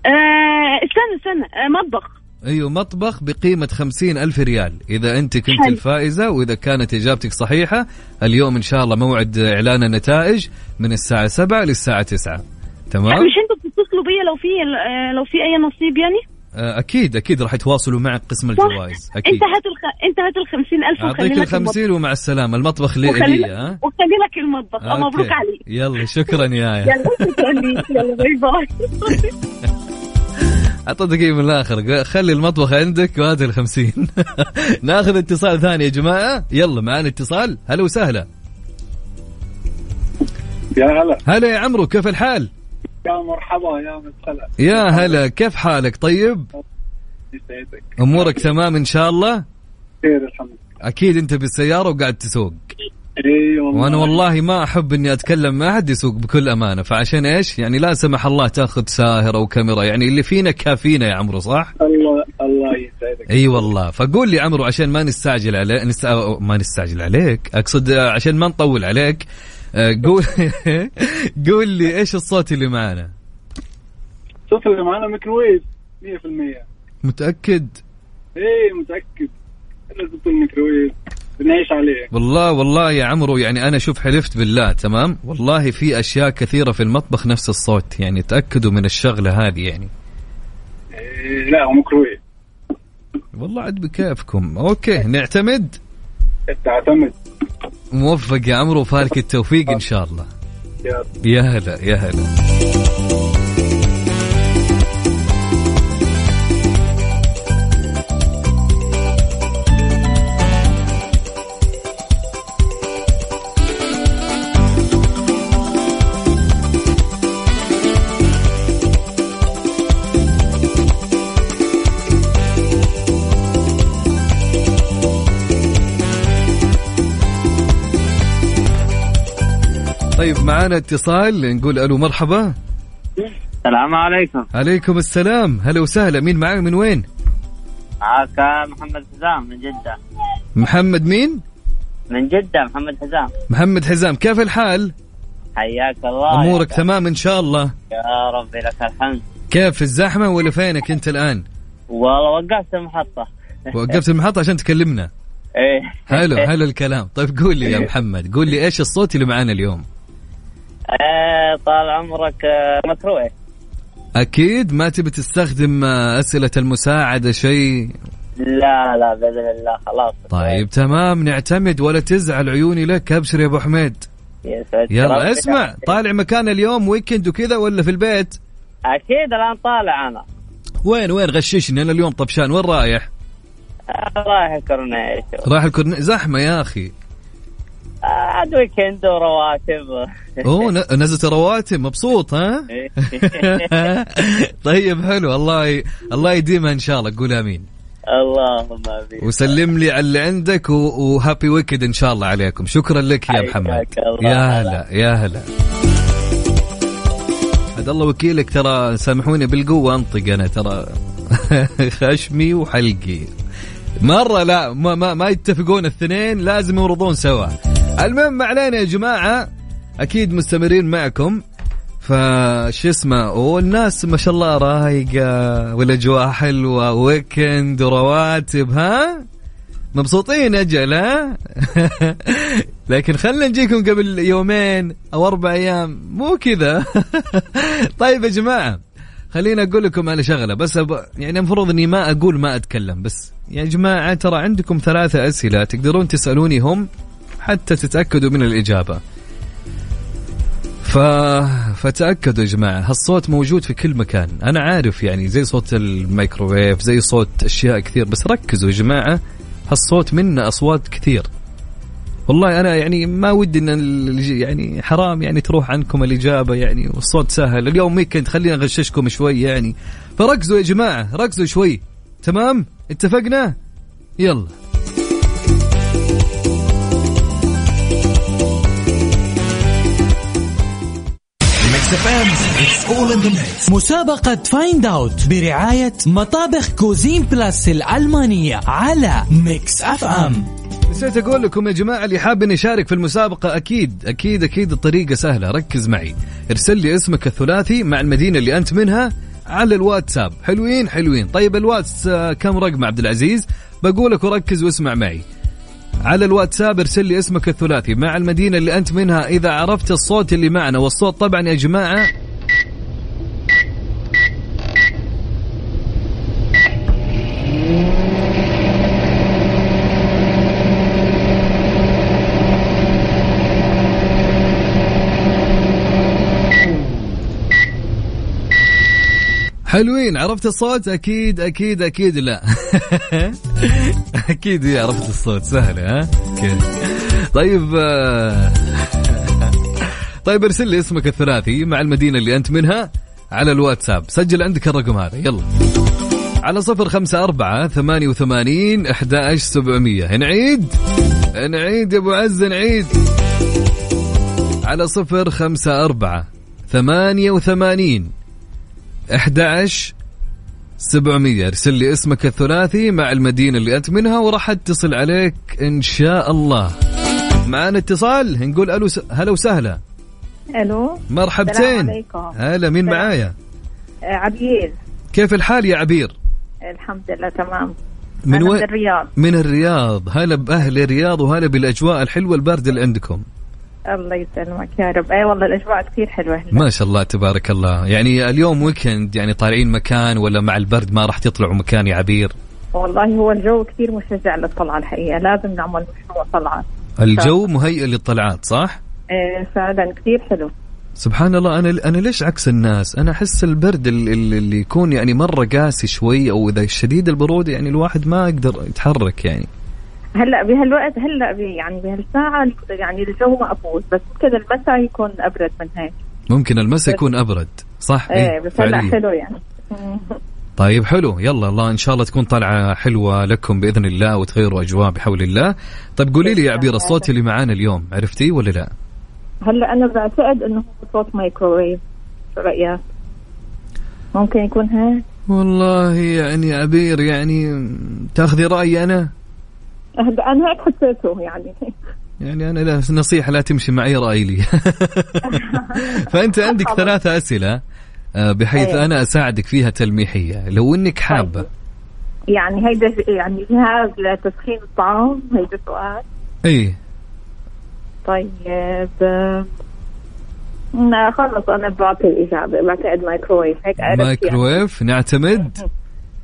آه استنى استنى. آه مطبخ. أيوه مطبخ بقيمة خمسين ألف ريال. إذا أنت كنت حلو. الفائزة وإذا كانت إجابتك صحيحة اليوم إن شاء الله موعد إعلان النتائج من الساعة سبعة للساعة تسعة. تمام؟ مش أنتوا بتتصلوا بيا لو في آه لو في أي نصيب يعني؟ آه، أكيد أكيد راح يتواصلوا معك قسم الجوائز أكيد. أنت هات الخ... أنت هات ال 50000 أعطيك وخلي ال لك المطبخ. 50 ومع السلامة. المطبخ لي وخلي لي ها؟ وخلي لك المطبخ. مبروك. عليك. يلا شكرا يا آية. يلا شكرا ليك. يلا bye bye. أعطى دقيقة من الآخر؟ خلي المطبخ عندك وهات ال 50 ناخذ اتصال ثاني يا جماعة. يلا معانا اتصال. هلا وسهلا. يا هلا. هلا يا عمرو كيف الحال؟ يا مرحبا يا مسهلا يا هلا كيف حالك؟ طيب؟ يسعدك. أمورك تمام إن شاء الله؟ خير الحمد لله. أكيد أنت بالسيارة وقاعد تسوق. اي والله. وأنا والله ما أحب إني أتكلم مع احد يسوق بكل أمانة. فعشان إيش؟ يعني لا سمح الله تأخذ ساهر أو كاميرا يعني اللي فينا كافينا يا عمرو صح؟ الله الله يسعدك. إي والله. فقول لي عمرو عشان ما نستعجل عليك نست... ما نستعجل عليك. أقصد عشان ما نطول عليك. آه، قول قول لي إيش الصوت اللي معنا؟ صوت اللي معنا ميكروويف 100% متأكد؟ اي متأكد. الا صوت الميكروويف. بنعيش عليه والله والله يا عمرو يعني أنا شوف حلفت بالله تمام؟ والله في أشياء كثيرة في المطبخ نفس الصوت يعني تأكدوا من الشغلة هذه يعني. إيه لا هو ميكروويف والله عاد بكيفكم. okay نعتمد؟ تعتمد. موفق يا عمرو وفالك التوفيق إن شاء الله. يا يا هلا يا هلا. طيب معانا اتصال نقول ألو مرحبا. السلام عليكم. عليكم السلام. هلا وسهلا. مين معاي من وين؟ معك محمد حزام من جدة. محمد مين؟ من جدة محمد حزام. محمد حزام. كيف الحال؟ حياك الله. أمورك يا تمام إن شاء الله. يا ربي لك الحمد. كيف الزحمة ولا فينك أنت الآن؟ والله وقفت المحطة. وقفت المحطة عشان تكلمنا. إيه. حلو حلو الكلام. طيب قول لي يا محمد قول لي إيش الصوت اللي معانا اليوم؟ إيه طال عمرك آه، مكروه. أكيد ما تبي تستخدم آه، أسئلة المساعدة شيء؟ لا لا بإذن الله خلاص. طيب تمام نعتمد ولا تزعل عيوني لك أبشر يا أبو حميد. يلا. اسمع طالع مكان اليوم ويكند وكذا ولا في البيت؟ أكيد الآن طالع أنا. وين وين؟ غششني أنا اليوم طفشان وين رايح؟ آه، رايح الكورنيش. رايح الكورنيش زحمة يا أخي. عاد weekend ورواتب. أوه نزلت رواتب مبسوط ها؟ طيب حلو. الله ي... الله يديمها إن شاء الله. قول آمين. اللهم آمين. وسلم لي على اللي عندك و... و happy weekend إن شاء الله عليكم. شكرا لك يا محمد. يا هلا يا هلا. هذا الله وكيلك ترى سامحوني بالقوة أنطق أنا ترى. خشمي وحلقي. مرة لا ما, ما, ما يتفقون الاثنين لازم يورضون سوا. المهم ما علينا يا جماعة أكيد مستمرين معكم. فش اسمه والناس ما شاء الله رايقة والاجواء حلوة ويكند ورواتب ها؟ مبسوطين أجل ها؟ لكن خلينا نجيكم قبل يومين أو أربع أيام مو كذا. طيب يا جماعة خليني أقول لكم على شغلة بس أب... يعني المفروض إني ما أقول ما أتكلم بس يا جماعة ترى عندكم ثلاثة أسئلة تقدرون تسألوني هم حتى تتأكدوا من الإجابة. ف... فتأكدوا يا جماعة هالصوت موجود في كل مكان. أنا عارف يعني زي صوت الميكروويف زي صوت أشياء كثير بس ركزوا يا جماعة هالصوت منه أصوات كثير. والله أنا يعني ما ودي ال- يعني حرام يعني تروح عنكم الإجابة يعني والصوت سهل. اليوم weekend خلينا نغششكم شوي يعني. فركزوا يا جماعة ركزوا شوي. تمام؟ اتفقنا؟ يلا. مسابقة Find Out برعاية مطابخ Cuisine Plus الألمانية على Mix FM نسيت أقول لكم يا جماعة اللي حاب يشارك في المسابقة أكيد أكيد أكيد الطريقة سهلة. ركز معي. ارسل لي اسمك الثلاثي مع المدينة اللي أنت منها على الواتساب. حلوين حلوين. طيب الواتس آه، كم رقم عبد العزيز؟ بقولك وركز واسمع معي. على الواتساب ارسل لي اسمك الثلاثي. مع المدينة اللي أنت منها إذا عرفت الصوت اللي معنا والصوت طبعا يا جماعة حلوين عرفت الصوت؟ أكيد أكيد أكيد لا. أكيد عرفت الصوت. سهلة ها؟ طيب آه، طيب ارسل لي اسمك الثلاثي مع المدينة اللي أنت منها على الواتساب. سجل عندك الرقم هذا يلا. على صفر خمسة أربعة ثمانية وثمانين أحد سبعمية. نعيد؟ نعيد يا أبو عز نعيد. على صفر خمسة أربعة ثمانية وثمانين 11 700 ارسل لي اسمك الثلاثي مع المدينة اللي أنت منها وراح أتصل عليك إن شاء الله. معنا اتصال. نقول ألو س... هلا وسهلا. ألو. مرحبتين. السلام عليكم. هلا مين السلام. معايا؟ آه، عبير. كيف الحال يا عبير؟ الحمد لله تمام. من أنا وين؟ من الرياض. من الرياض. هلا بأهل الرياض وهلا بالأجواء الحلوة الباردة اللي عندكم. الله يسلمك يا رب. أي والله الأجواء كثير حلوة هنا. ما شاء الله تبارك الله. يعني اليوم ويكند يعني طالعين مكان ولا مع البرد ما راح تطلعوا مكان يا عبير؟ والله هو الجو كثير مشجع للطلعة الحقيقة. لازم نعمل مشروع طلعة. الجو مهيئ للطلعات صح؟ إيه فعلا كثير حلو. سبحان الله أنا أنا ليش عكس الناس؟ أنا أحس البرد ال- ال- اللي يكون يعني مرة قاسي شوي أو إذا شديد البروده يعني الواحد ما يقدر يتحرك يعني. هلا بهالوقت هلا يعني بهالساعة يعني الجو مقبول بس ممكن المساء يكون أبرد من هيك ممكن المساء يكون أبرد صح؟ إيه بس هلا. حلو يعني طيب حلو يلا الله إن شاء الله تكون طلعه حلوة لكم بإذن الله وتغيروا أجواء بحول الله. طيب قولي لي يا عبير الصوت اللي معانا اليوم عرفتيه ولا لا؟ هلا أنا بعتقد إنه هو صوت مايكروويف شو رأيك؟ ممكن يكون هيك والله يعني عبير يعني تأخذي رأيي أنا أنا هيك حسيته يعني. يعني أنا لا نصيحة لا تمشي معي رايي لي. فأنت عندك ثلاثة أسئلة آه، بحيث أيوة. أنا أساعدك فيها تلميحية. لو إنك حابة. يعني هيدا يعني جهاز لتسخين الطعام هيدا سؤال. اي طيب آه، خلص أنا بعطي الإجابة. بعتقد مايكرويف هيك عرفت يعني. مايكرويف نعتمد.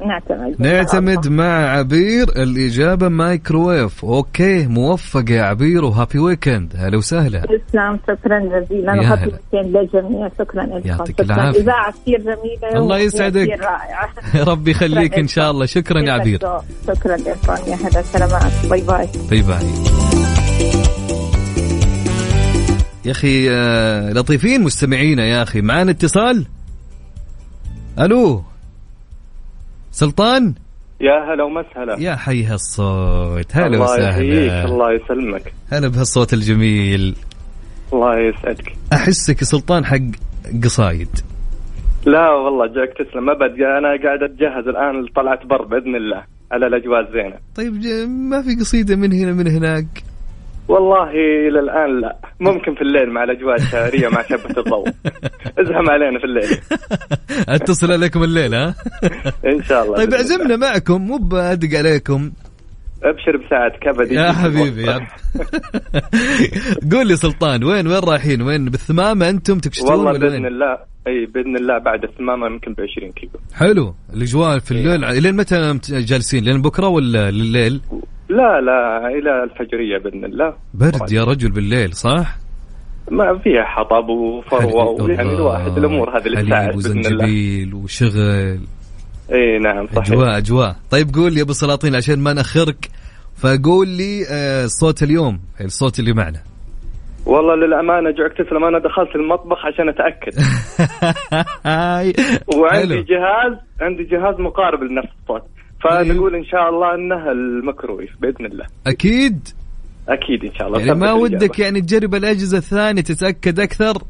نعتمد. نعتمد مع عبير الإجابة مايكروويف okay موفق يا عبير و happy weekend. هلا وسهلا. تسلم شكرا جزيلا و happy. weekend للجميع شكرا لكم. يعطيك. العافية. إذاعة كثير جميلة الله يسعدك. ربي يخليك إن شاء الله. شكرا يا عبير. شكرا لكم. يا هلا سلامات bye bye. bye bye. يا أخي آه، لطيفين مستمعينا يا أخي. معانا اتصال؟ ألو؟ سلطان؟ يا هلا ومسهلا. يا حي هالصوت. هلا الله يحييك وسهلا الله يسلمك. هلا بهالصوت الجميل. الله يسعدك. أحسك سلطان حق قصايد. لا والله جاك تسلم أبد. أنا قاعد أتجهز الآن لطلعة بر بإذن الله على الأجواء الزينة. طيب ما في قصيدة من هنا من هناك؟ والله إلى الآن لا. ممكن في الليل مع الأجواء الشهريه مع شبة الضوء. ازهم علينا في الليل. اتصل عليكم الليل ها؟ إن شاء الله. طيب. اعزمنا معكم مو بأدق عليكم. أبشر بساعتك ابد يا حبيبي يا. قول لي سلطان وين وين رايحين؟ وين؟ بالثمامة أنتم تكشتون والله باذن وين؟ الله إي بإذن الله بعد الثمامة يمكن ب 20 كيلو. حلو. الأجواء في الليل لين متى مت- جالسين؟ لين بكرة ولا لليل؟ لا لا إلى الفجريه باذن الله برد يا رجل بالليل صح؟ ما فيها حطب وفروة يعني الواحد الأمور هذه اللي تساعد بإذن الله. وزنجبيل وشغل. إي نعم صحيح. أجواء أجواء. طيب قول لي يا أبو سلاطين عشان ما ناخرك فقول لي آه، صوت اليوم الصوت اللي معنا. والله للأمانة جوعك تسلم أنا دخلت المطبخ عشان أتأكد. وعندي. جهاز عندي جهاز مقارب لنفس الصوت. فنقول إن شاء الله انه الميكرويف بإذن الله. أكيد؟ أكيد إن شاء الله. يعني ما ودك الإجابة. يعني تجرب الأجهزة الثانية تتأكد أكثر؟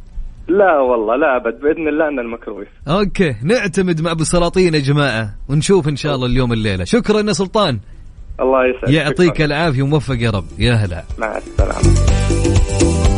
لا والله لا أبد. بإذن الله ان الميكرويف okay. نعتمد مع أبو سلاطين يا جماعة. ونشوف إن شاء الله اليوم الليلة. شكرا يا سلطان. الله يسعدك. يعطيك. العافية وموفق يا رب. يا هلا. مع السلامة.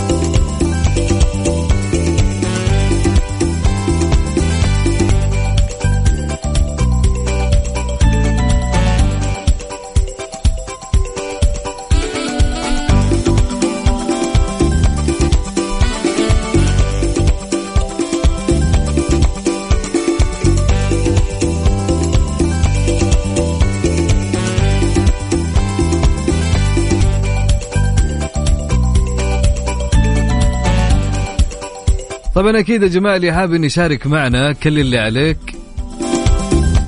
طبعا أكيد يا جماعة اللي حاب إن يشارك معنا كل اللي عليك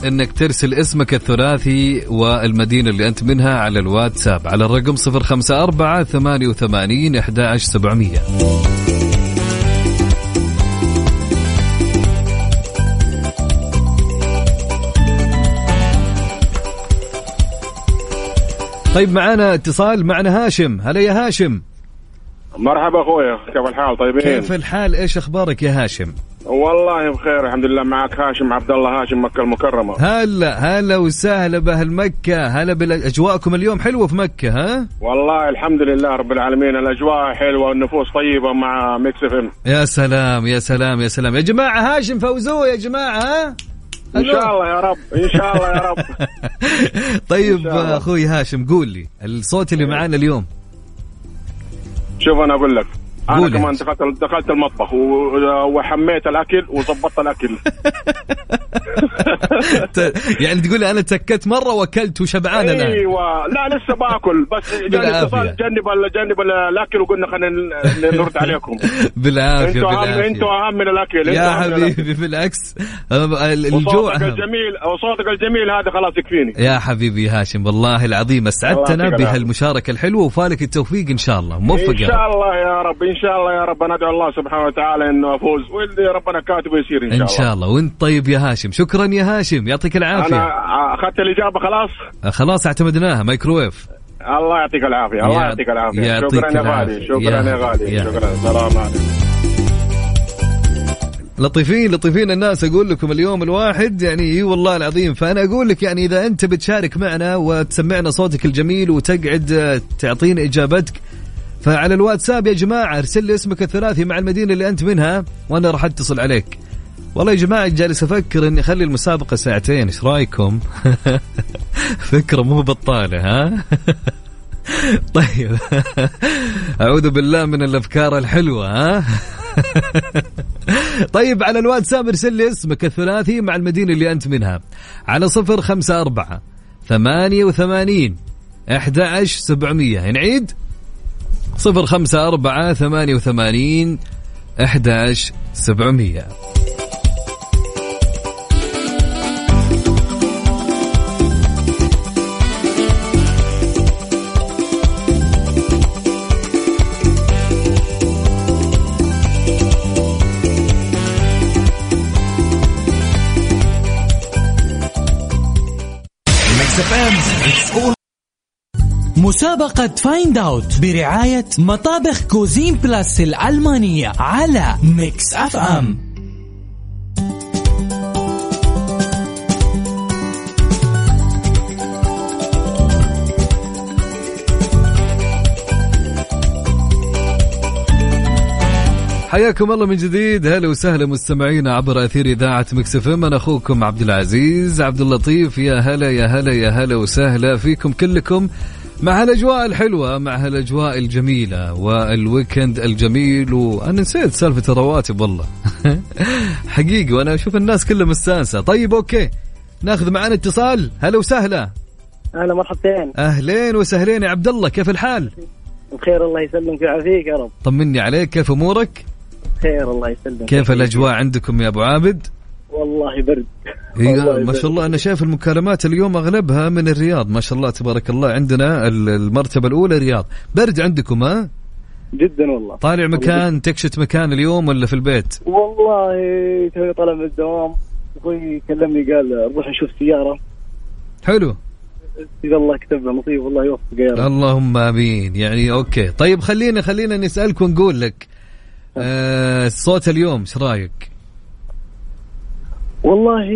إنك ترسل اسمك الثلاثي والمدينة اللي أنت منها على الواتساب على الرقم 054 88 11700 طيب معنا اتصال معنا هاشم. هلا يا هاشم. مرحبا اخويا كيف الحال؟ طيبين؟ كيف الحال؟ إيش أخبارك يا هاشم؟ والله بخير الحمد لله معك هاشم عبد الله هاشم مكة المكرمة. هلا هلا وسهلا بأهل مكة هلا باجواءكم اليوم حلوة في مكة ها؟ والله الحمد لله رب العالمين الأجواء حلوة والنفوس طيبة مع Mix FM. يا سلام يا سلام يا سلام. يا جماعة هاشم فوزوه يا جماعة ها؟ إن شاء الله يا رب إن شاء الله يا رب. طيب. أخوي هاشم قول لي الصوت اللي معانا اليوم. شوف أنا أقول لك. أنا كمان دخلت دخلت المطبخ وحميت الأكل وظبطت الأكل. يعني تقول أنا تكت مرة وأكلت وشبعان الآن. أيوه. لا لسه باكل بس جاني بالعافية. اتصال جنب جنب الأكل وقلنا خلينا نرد عليكم. بالعافية أنتوا اهم أنتوا أهم من الأكل يا. حبيبي بالعكس. ال- الجوع. الجميل وصوتك الجميل هذا خلاص يكفيني. يا حبيبي هاشم والله العظيم أسعدتنا بهالمشاركة الحلوة وفالك التوفيق إن شاء الله. موفق إن شاء الله يا رب ان شاء الله يا رب. ندعو الله سبحانه وتعالى إنه أفوز. واللي ربنا كاتبه يصير ان شاء ان الله شاء الله وأنت طيب يا هاشم. شكرا يا هاشم. يعطيك العافية. أنا أخذت الإجابة خلاص؟ خلاص اعتمدناها. مايكروويف. الله يعطيك العافية. الله يعطيك العافية. شكرا يا. غالي. شكرا يا- غالي. شكرا. سلام عليكم. لطيفين لطيفين الناس. أقول لكم اليوم الواحد يعني إي والله العظيم. فأنا أقول لك يعني إذا أنت بتشارك معنا وتسمعنا صوتك الجميل وتقعد آه، تعطينا إجابتك فعلى الواتساب يا جماعة ارسل لي اسمك الثلاثي مع المدينة اللي أنت منها وأنا راح أتصل عليك. والله يا جماعة جالس أفكر إني أخلي المسابقة ساعتين إيش رأيكم؟ فكرة مو بطالة ها؟ طيب. أعوذ بالله من الأفكار الحلوة ها؟ طيب على الواتساب ارسل لي اسمك الثلاثي مع المدينة اللي أنت منها. على صفر خمسة أربعة ثمانية وثمانين أحد سبعمية. نعيد؟ صفر خمسة أربعة ثمانية وثمانين أحد عشر سبعمية. مسابقة Find Out برعاية مطابخ Cuisine Plus الألمانية على Mix FM حياكم الله من جديد. هلا وسهلا مستمعينا عبر أثير إذاعة Mix FM أنا أخوكم عبد العزيز عبد اللطيف. يا هلا يا هلا يا هلا وسهلا فيكم كلكم. مع هالاجواء الحلوة مع هالاجواء الجميلة وال weekend الجميل وأنا نسيت سالفة الرواتب والله. حقيقي وأنا أشوف الناس كلها مستانسة. طيب okay. ناخذ معنا اتصال. هلا وسهلا. أهلا مرحبتين. أهلين وسهلين يا عبد الله. كيف الحال؟ بخير الله يسلمك ويعافيك يا رب. طمني عليك. كيف أمورك؟ خير الله يسلمك. كيف الأجواء عندكم يا أبو عابد؟ والله برد. إيه والله ما. شاء الله. أنا شايف المكالمات اليوم أغلبها من الرياض. ما شاء الله تبارك الله. عندنا ال- المرتبة الأولى الرياض برد عندكم ها؟ جدا والله. طالع مكان تكشت مكان اليوم ولا في البيت؟ والله توني طالع من الدوام. أخوي كلمني قال نروح نشوف سيارة. حلو. قال الله كتب له نصيب والله يوفق يا رب اللهم آمين. يعني أوكي. طيب خلينا خلينا نسألك ونقول لك آه صوت اليوم إيش رأيك؟ والله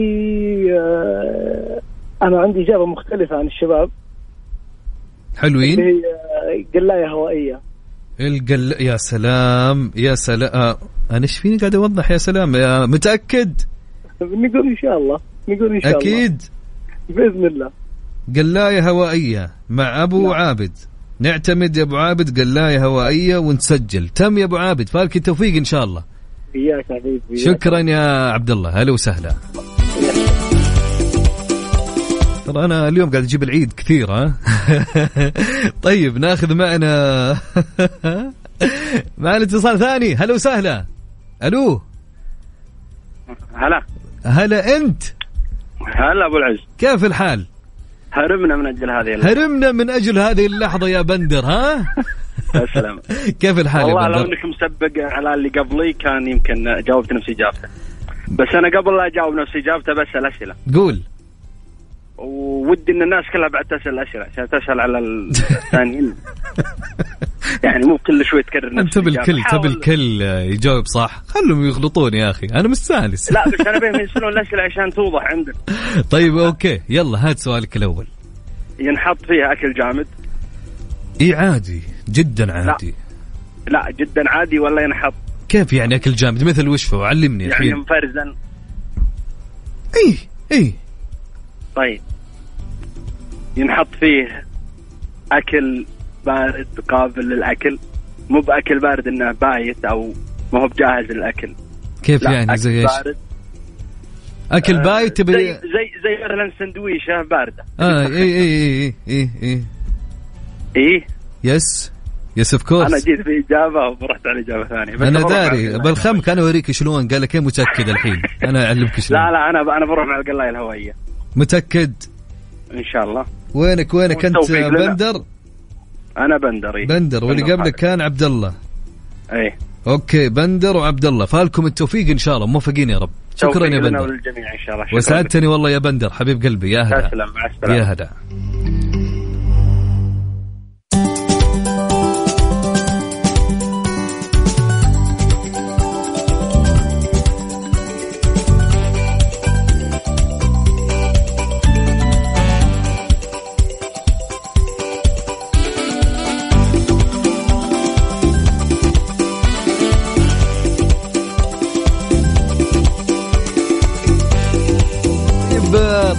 آه، أنا عندي إجابة مختلفة عن الشباب. حلوين؟ اللي هي قلاية هوائية. القل يا سلام يا سلام آه أنا إيش فيني قاعد أوضح؟ يا سلام يا متأكد؟ نقول إن شاء الله نقول إن شاء الله. أكيد. بإذن الله. قلاية هوائية مع أبو عابد. نعتمد يا أبو عابد قلاية هوائية ونسجل. تم يا أبو عابد فالك التوفيق إن شاء الله. اياك حبيبي. شكرا يا عبد الله هلا وسهلا. ترى أنا اليوم قاعد أجيب العيد كثير ها؟ طيب ناخذ معنا معنا اتصال ثاني. هلا وسهلا. ألو؟ هلا. هلا أنت؟ هلا أبو العز. كيف الحال؟ هربنا من أجل هذه اللحظة. هرمنا من أجل هذه اللحظة يا بندر ها؟ السلام كيف الحال والله لو انك مسبق على اللي قبلي كان يمكن جاوبت نفس إجابته. بس أنا قبل لا أجاوب نفس إجابته بسأل أسئلة. قول. وودي إن الناس كلها بعد تسأل أسئلة. عشان تسأل على الثانيين. يعني مو كل شوي تكرر نفس انت بالكل الإجابة. تبي الكل يجاوب صح؟ خلهم يغلطون يا أخي. أنا مستانس لا بس أنا بيهم يسألون الأسئلة عشان توضح عندك. طيب أوكي. يلا هات سؤالك الأول. ينحط فيها أكل جامد. اي عادي. جدا عادي. لا جدا عادي ولا ينحط. كيف يعني أكل جامد؟ مثل وش فهو علمني يعني الحين. مفرزا. اي اي طيب. ينحط فيه أكل بارد قابل للأكل. مو بأكل بارد إنه بايت أو ما هو بجاهز للأكل. كيف لا، يعني؟ زي إيش؟ بارد. أكل آه، بايت زي تبي زي زي مثلا سندويشة باردة. آه اي اي اي اي اي إيه؟ yes yes of course أنا جيت في إجابة ورحت على إجابة ثانية. أنا داري. بلخمك أنا اوريك شلون. قال لك إيه متأكد الحين. أنا أعلمك شلون. لا لا أنا أنا بروح مع القلاية الهوائية. متأكد؟ إن شاء الله. وينك وينك؟ أنت. بندر؟ أنا بندري بندر. واللي قبلك كان عبد الله إيه أوكي بندر وعبد الله فالكم التوفيق إن شاء الله. موفقين يا رب. شكرا يا بندر. وللجميع إن شاء الله. وسعدتني والله يا بندر. حبيب قلبي يا هلا. تسلم مع السلامة. يا هلا.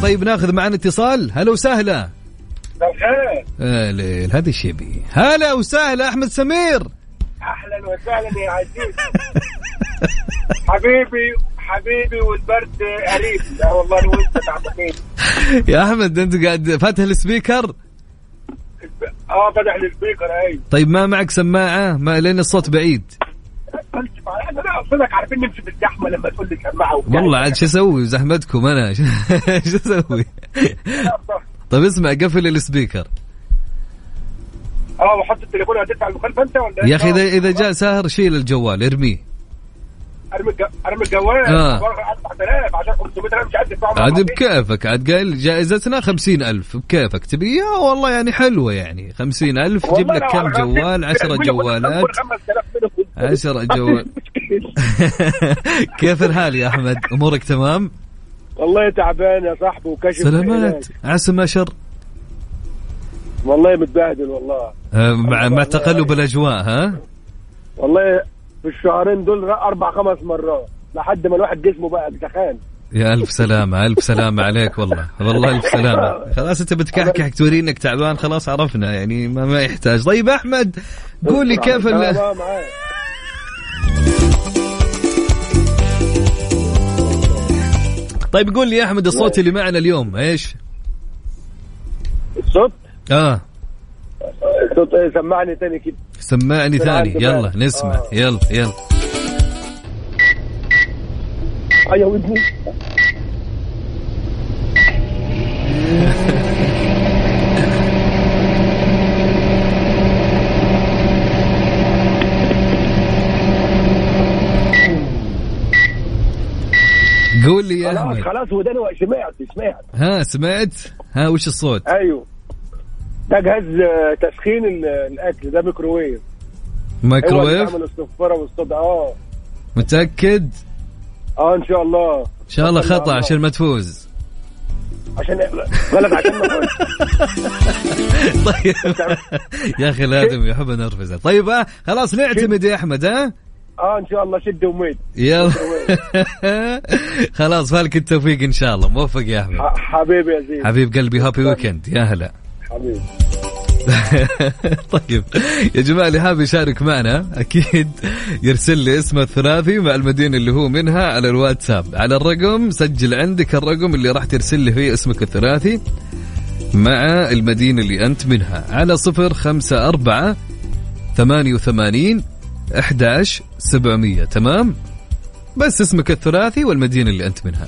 طيب ناخذ معنا اتصال. هلا وسهلا. الخير آه ليل هذه إيش يبي. هلا وسهلا أحمد سمير. أهلا وسهلا يا عزيز. حبيبي حبيبي والبرد قريب لا والله وانت تعبانين يا أحمد أنت قاعد فاتح ال speaker؟ آه فتح ال speaker أي. طيب ما معك سماعة؟ ما لين الصوت بعيد. اقصدك عارفين نمشي في الزحمه لما تقول لي سماعه. والله عاد شو أسوي زحمتكم أنا شو أسوي طيب اسمع قفل السبيكر آه وحط التليفون هتدفع المخالفه أنت ولا؟ يا أخي. اذا إذا جاء سهر شيل الجوال ارميه ارمي الج- ارمي الجوال آه. 4000 عشان 500 مش عارف عاد. بكيفك عاد قال جائزتنا خمسين ألف بكيفك تبيها والله يعني حلوة يعني. خمسين ألف جيب والله لك كم جوال؟ خمسين عشرة منهم جوالات. كل 5000 منهم. عشرة جوال. كيف الحال يا أحمد؟ أمورك تمام؟ والله تعبان يا صاحبي وكشف سلامات. عسى أشر والله متبهدل والله. آه، مع مع تقلب الأجواء ها؟ والله في الشهرين دول أربع خمس مرات لحد ما الواحد جسمه بقى سخان يا ألف سلامة ألف سلامة عليك والله. والله ألف سلامة. خلاص أنت بتكحكح توري إنك تعبان خلاص عرفنا يعني ما, ما يحتاج. طيب أحمد قول لي كيف ال... طيب قول لي يا أحمد الصوت اللي معنا اليوم إيش؟ الصوت؟ آه. الصوت إيه، سمعني تاني كده. سمعني ثاني. يلا. نسمع. آه. يلا يلا. يا ودني قول لي يا خلاص أحمد. خلاص وداني سمعت سمعت. ها سمعت؟ ها وش الصوت؟ أيوه. ده جهاز آه، تسخين ال- الأكل. ده ميكروويف. هو اللي مايكروويف بيعمل الصفارة والصدى آه. متأكد؟ آه إن شاء الله. إن شاء الله خطأ عشان ما تفوز. عشان غلط عشان ما. طيب. يا أخي الآدم يحب نرفزه طيب ها خلاص نعتمد يا أحمد ها آه إن شاء الله. شد وميت يلا. خلاص فالك التوفيق إن شاء الله. موفق يا أحمد. ح- حبيبي يا زين حبيب قلبي هابي ويكند. يا هلا. طيب. يا جماعة اللي حاب يشارك معنا أكيد يرسل لي اسمه الثلاثي مع المدينة اللي هو منها على الواتساب. على الرقم سجل عندك الرقم اللي راح ترسل لي فيه اسمك الثلاثي مع المدينة اللي أنت منها. على صفر خمسة أربعة ثمانية وثمانين أحداش سبعمية. تمام؟ بس اسمك الثلاثي والمدينة اللي أنت منها.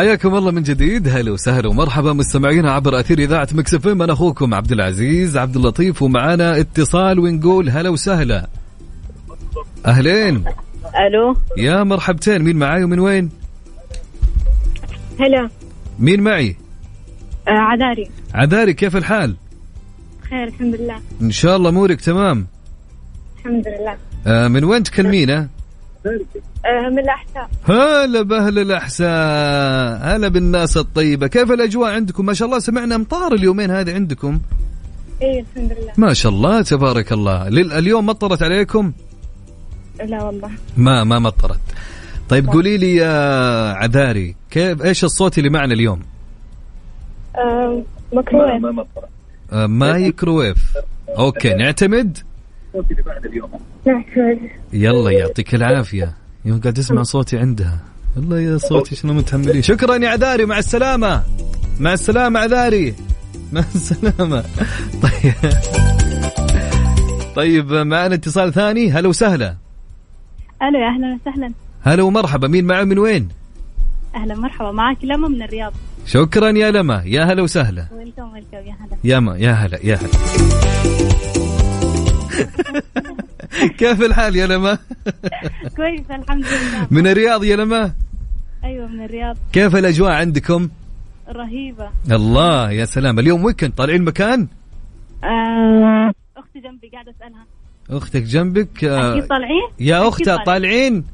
حياكم الله من جديد. هلا وسهلا ومرحبا مستمعينا عبر أثير إذاعة Mix FM. أنا أخوكم عبد العزيز عبد اللطيف ومعانا اتصال ونقول هلا وسهلا. أهلين. ألو. يا مرحبتين. مين معاي ومن وين؟ هلا. مين معي؟ آه عذاري. عذاري كيف الحال؟ خير الحمد لله. إن شاء الله أمورك تمام. الحمد لله. آه من وين تكلمينا؟ من الاحساء هلا بأهل الأحساء. هلا بالناس الطيبة. كيف الأجواء عندكم؟ ما شاء الله سمعنا امطار اليومين هذه عندكم. اي الحمد لله. ما شاء الله تبارك الله. لل- اليوم مطرت عليكم؟ لا والله. ما ما مطرت. طيب قولي لي يا عذاري كيف إيش الصوت اللي معنا اليوم؟ آه ميكروويف آه مايكروويف أوكي نعتمد؟ نعتمد يلا يعطيك العافية. يوم قاعد اسمع صوتي عندها. والله يا صوتي شنو متحملين شكرا يا عذاري مع السلامة. مع السلامة عذاري. مع السلامة. طيب. طيب معنا اتصال ثاني. هلا وسهلا. ألو يا أهلا وسهلا. هلا ومرحبا. مين معي من وين؟ أهلا مرحبا. معك لما من الرياض. شكرا يا لما. يا هلا وسهلا. ويلكم ويلكم يا هلا. يا ما يا هلا يا هلا. كيف الحال يا لما؟ كويس الحمد لله. من الرياض يا لما؟ أيوه من الرياض. كيف الأجواء عندكم؟ رهيبة. الله يا سلام. اليوم ويكند طالعين مكان؟ آه. أختي جنبي قاعدة أسألها. أختك جنبك؟ آه، أكيد طالعين؟ يا أختها طالعين.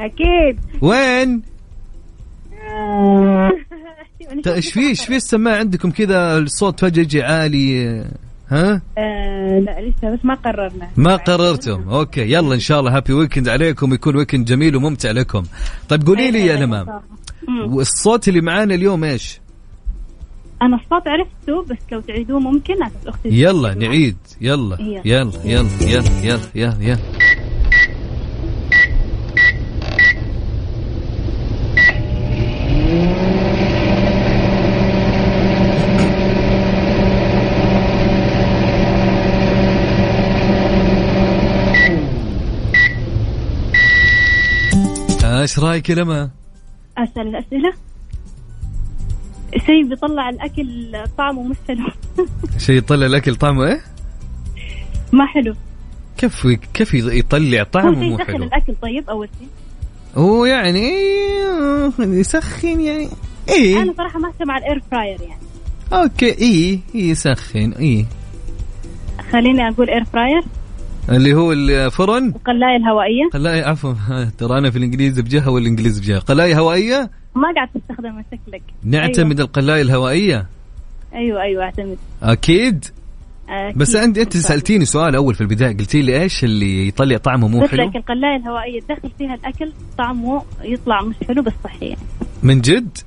أكيد. وين؟ آه. ت- إيش في إيش في؟ السماعه عندكم كذا؟ الصوت فجأة يجي عالي. ها؟ آه لا لسه بس ما قررنا. ما قررتم. أوكي يلا إن شاء الله happy weekend عليكم يكون weekend جميل وممتع لكم. طيب قولي لي يا لما. والصوت اللي معانا اليوم إيش؟ أنا الصوت عرفته بس لو تعيدوه ممكن أختي يلا نعيد. يلا. يلا. يلا يلا يلا يلا يلا يلا إيش رأيك يا لما؟ أسأل الأسئلة. شيء بيطلع الأكل طعمه مش حلو. شيء يطلع الأكل طعمه إيه؟ ما حلو. كيف كيف يطلع طعمه مو حلو؟ الأكل طيب أول شيء؟ هو يعني إيه، يسخن يعني. إيه. أنا صراحة ماشيه مع ال air fryer يعني. أوكي إيه إيه يسخن إيه. خليني أقول air fryer اللي هو الفرن القلايه الهوائية. قلاية عفوا. ترى أنا في الإنجليزي بجهة والإنجليزي بجهة. قلاية هوائية؟ ما قاعد تستخدمها شكلك. نعتمد القلاية الهوائية؟ أيوه أيوه, أيوة أعتمد. أكيد. أكيد. بس انت أنت سألتيني سؤال أول في البداية. قلتي لي إيش اللي يطلع طعمه مو حلو؟ لك القلاية الهوائية تدخل فيها الأكل طعمه يطلع مش حلو بس صحي. يعني من جد؟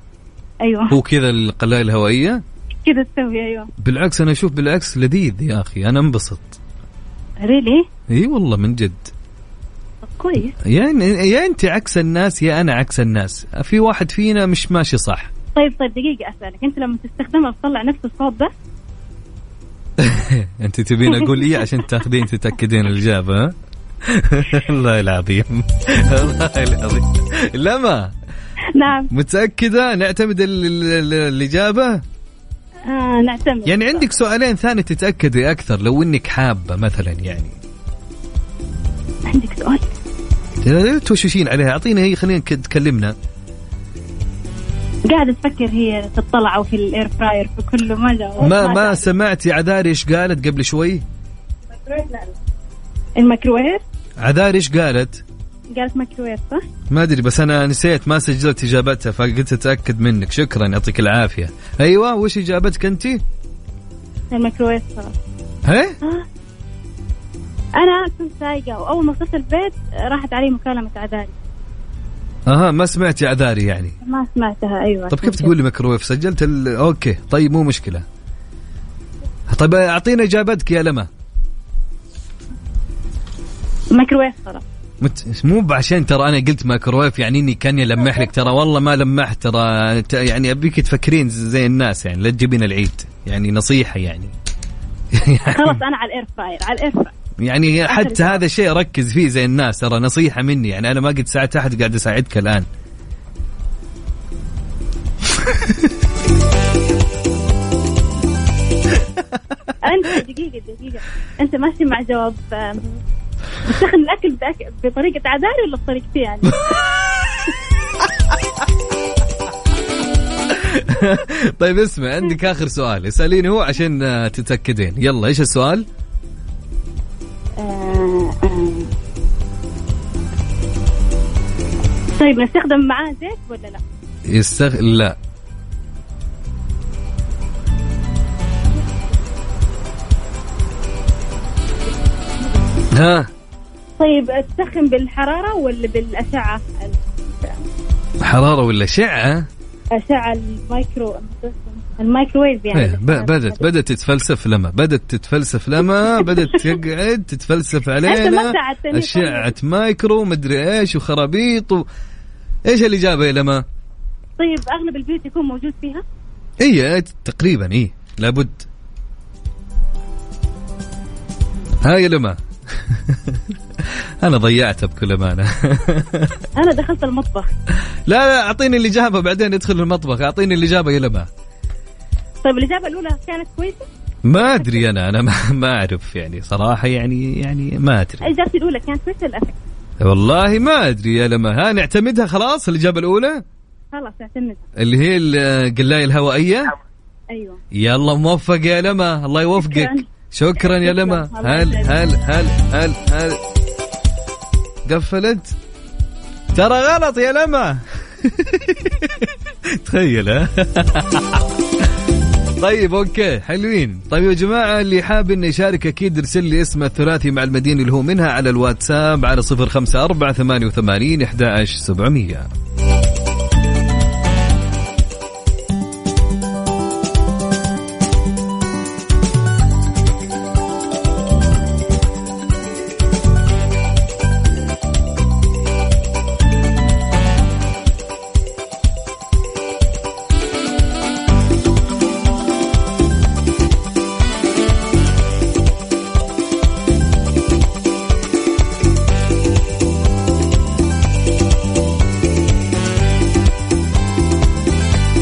أيوه. هو كذا القلاية الهوائية؟ كذا تسوي أيوه. بالعكس أنا أشوف بالعكس لذيذ يا أخي. أنا انبسط. ريلي إي والله من جد. كويس. يعني يا انت عكس الناس يا أنا عكس الناس. في واحد فينا مش ماشي صح. طيب طيب دقيقة أسألك. أنت لما تستخدمها بتطلع نفس الصوت ده؟ انت تبين أقول إيه؟ عشان تاخذين تتأكدين الإجابة ها؟ الله العظيم. الله العظيم. لما؟ نعم. متأكدة؟ نعتمد ال- ال- ال- الإجابة؟ آه نعتمد. يعني عندك سؤالين ثاني تتأكدي أكثر لو إنك حابة مثلا يعني. عندك سؤال؟ لا توشوشين عليها. اعطينا هي خلينا تكلمنا. قاعدة تفكر هي في ال air fryer في كله ما ما ما سمعتي عذاري إيش قالت قبل شوي؟ الميكروويف؟ عذاري إيش قالت؟ قالت ميكروويف صح؟ ما أدري بس أنا نسيت ما سجلت إجابتها فقلت أتأكد منك. شكرا يعطيك العافية. أيوه وش إجابتك أنت؟ الميكروويف صح ها؟ آه. أنا كنت سايقة وأول ما وصلت البيت راحت علي مكالمة عذاري أها ما سمعتي عذاري يعني؟ ما سمعتها أيوه. طب كيف تقول لي ميكروويف سجلت ال... أوكي طيب مو مشكلة. طيب اعطينا إجابتك يا لما. ميكروويف خلاص. مت... مو عشان ترى أنا قلت ميكروويف يعني إني كاني لمح لك. ترى والله ما لمحت. ترى يعني أبيك تفكرين زي الناس يعني لا تجيبين العيد. يعني نصيحة يعني. خلاص أنا على الإير فراير على الإير يعني حتى هذا الشيء ركز فيه زي الناس. ترى نصيحة مني يعني أنا ما قد ساعدت أحد قاعد أساعدك الآن. أنت دقيقة دقيقة. أنت ماشي مع جواب بتسخن الاكل بطريقة عذاري ولا بطريقتي يعني؟ طيب اسمع عندك آخر سؤال اسأليني هو عشان آه، تتأكدين يلا إيش السؤال آه، آه. طيب نستخدم معاه زيت ولا لا؟ يستغ... لا ها طيب تسخن بالحرارة ولا بالأشعة؟ حرارة ولا أشعة؟ أشعة المايكرو المايكروويف يعني. إيه ب- بدت بدت تتفلسف لما بدت تتفلسف لما بدت تقعد تتفلسف علينا. أشعة مايكرو مدري إيش وخرابيط و... إيش الاجابه يا لما؟ طيب أغلب البيوت يكون موجود فيها؟ إي تقريبا إي. لابد. ها يا لما. أنا ضيعته بكل أمانة. أنا دخلت المطبخ. لا لا أعطيني الاجابه بعدين ادخل المطبخ. أعطيني الاجابه يا لما طيب الاجابه الأولى كانت كويسة؟ ما أدري أنا أنا ما, أعرف يعني صراحة يعني يعني ما أدري. اجابتي الأولى؟ كانت كويسة الافك والله ما أدري يا لما ها نعتمدها خلاص الاجابه الأولى؟ خلاص اعتمدها. اللي هي القلايه الهوائية؟ أيوه. يلا موفق يا لما الله يوفقك. شكراً. شكرا يا لما هل يسعدك. هل هل هل هل. قفلت. ترى غلط يا لما. تخيل ها؟ طيب أوكي حلوين. طيب يا جماعة اللي حاب إنه يشارك أكيد ارسل لي اسمه الثلاثي مع المدينة اللي هو منها على الواتساب على 054 88 11700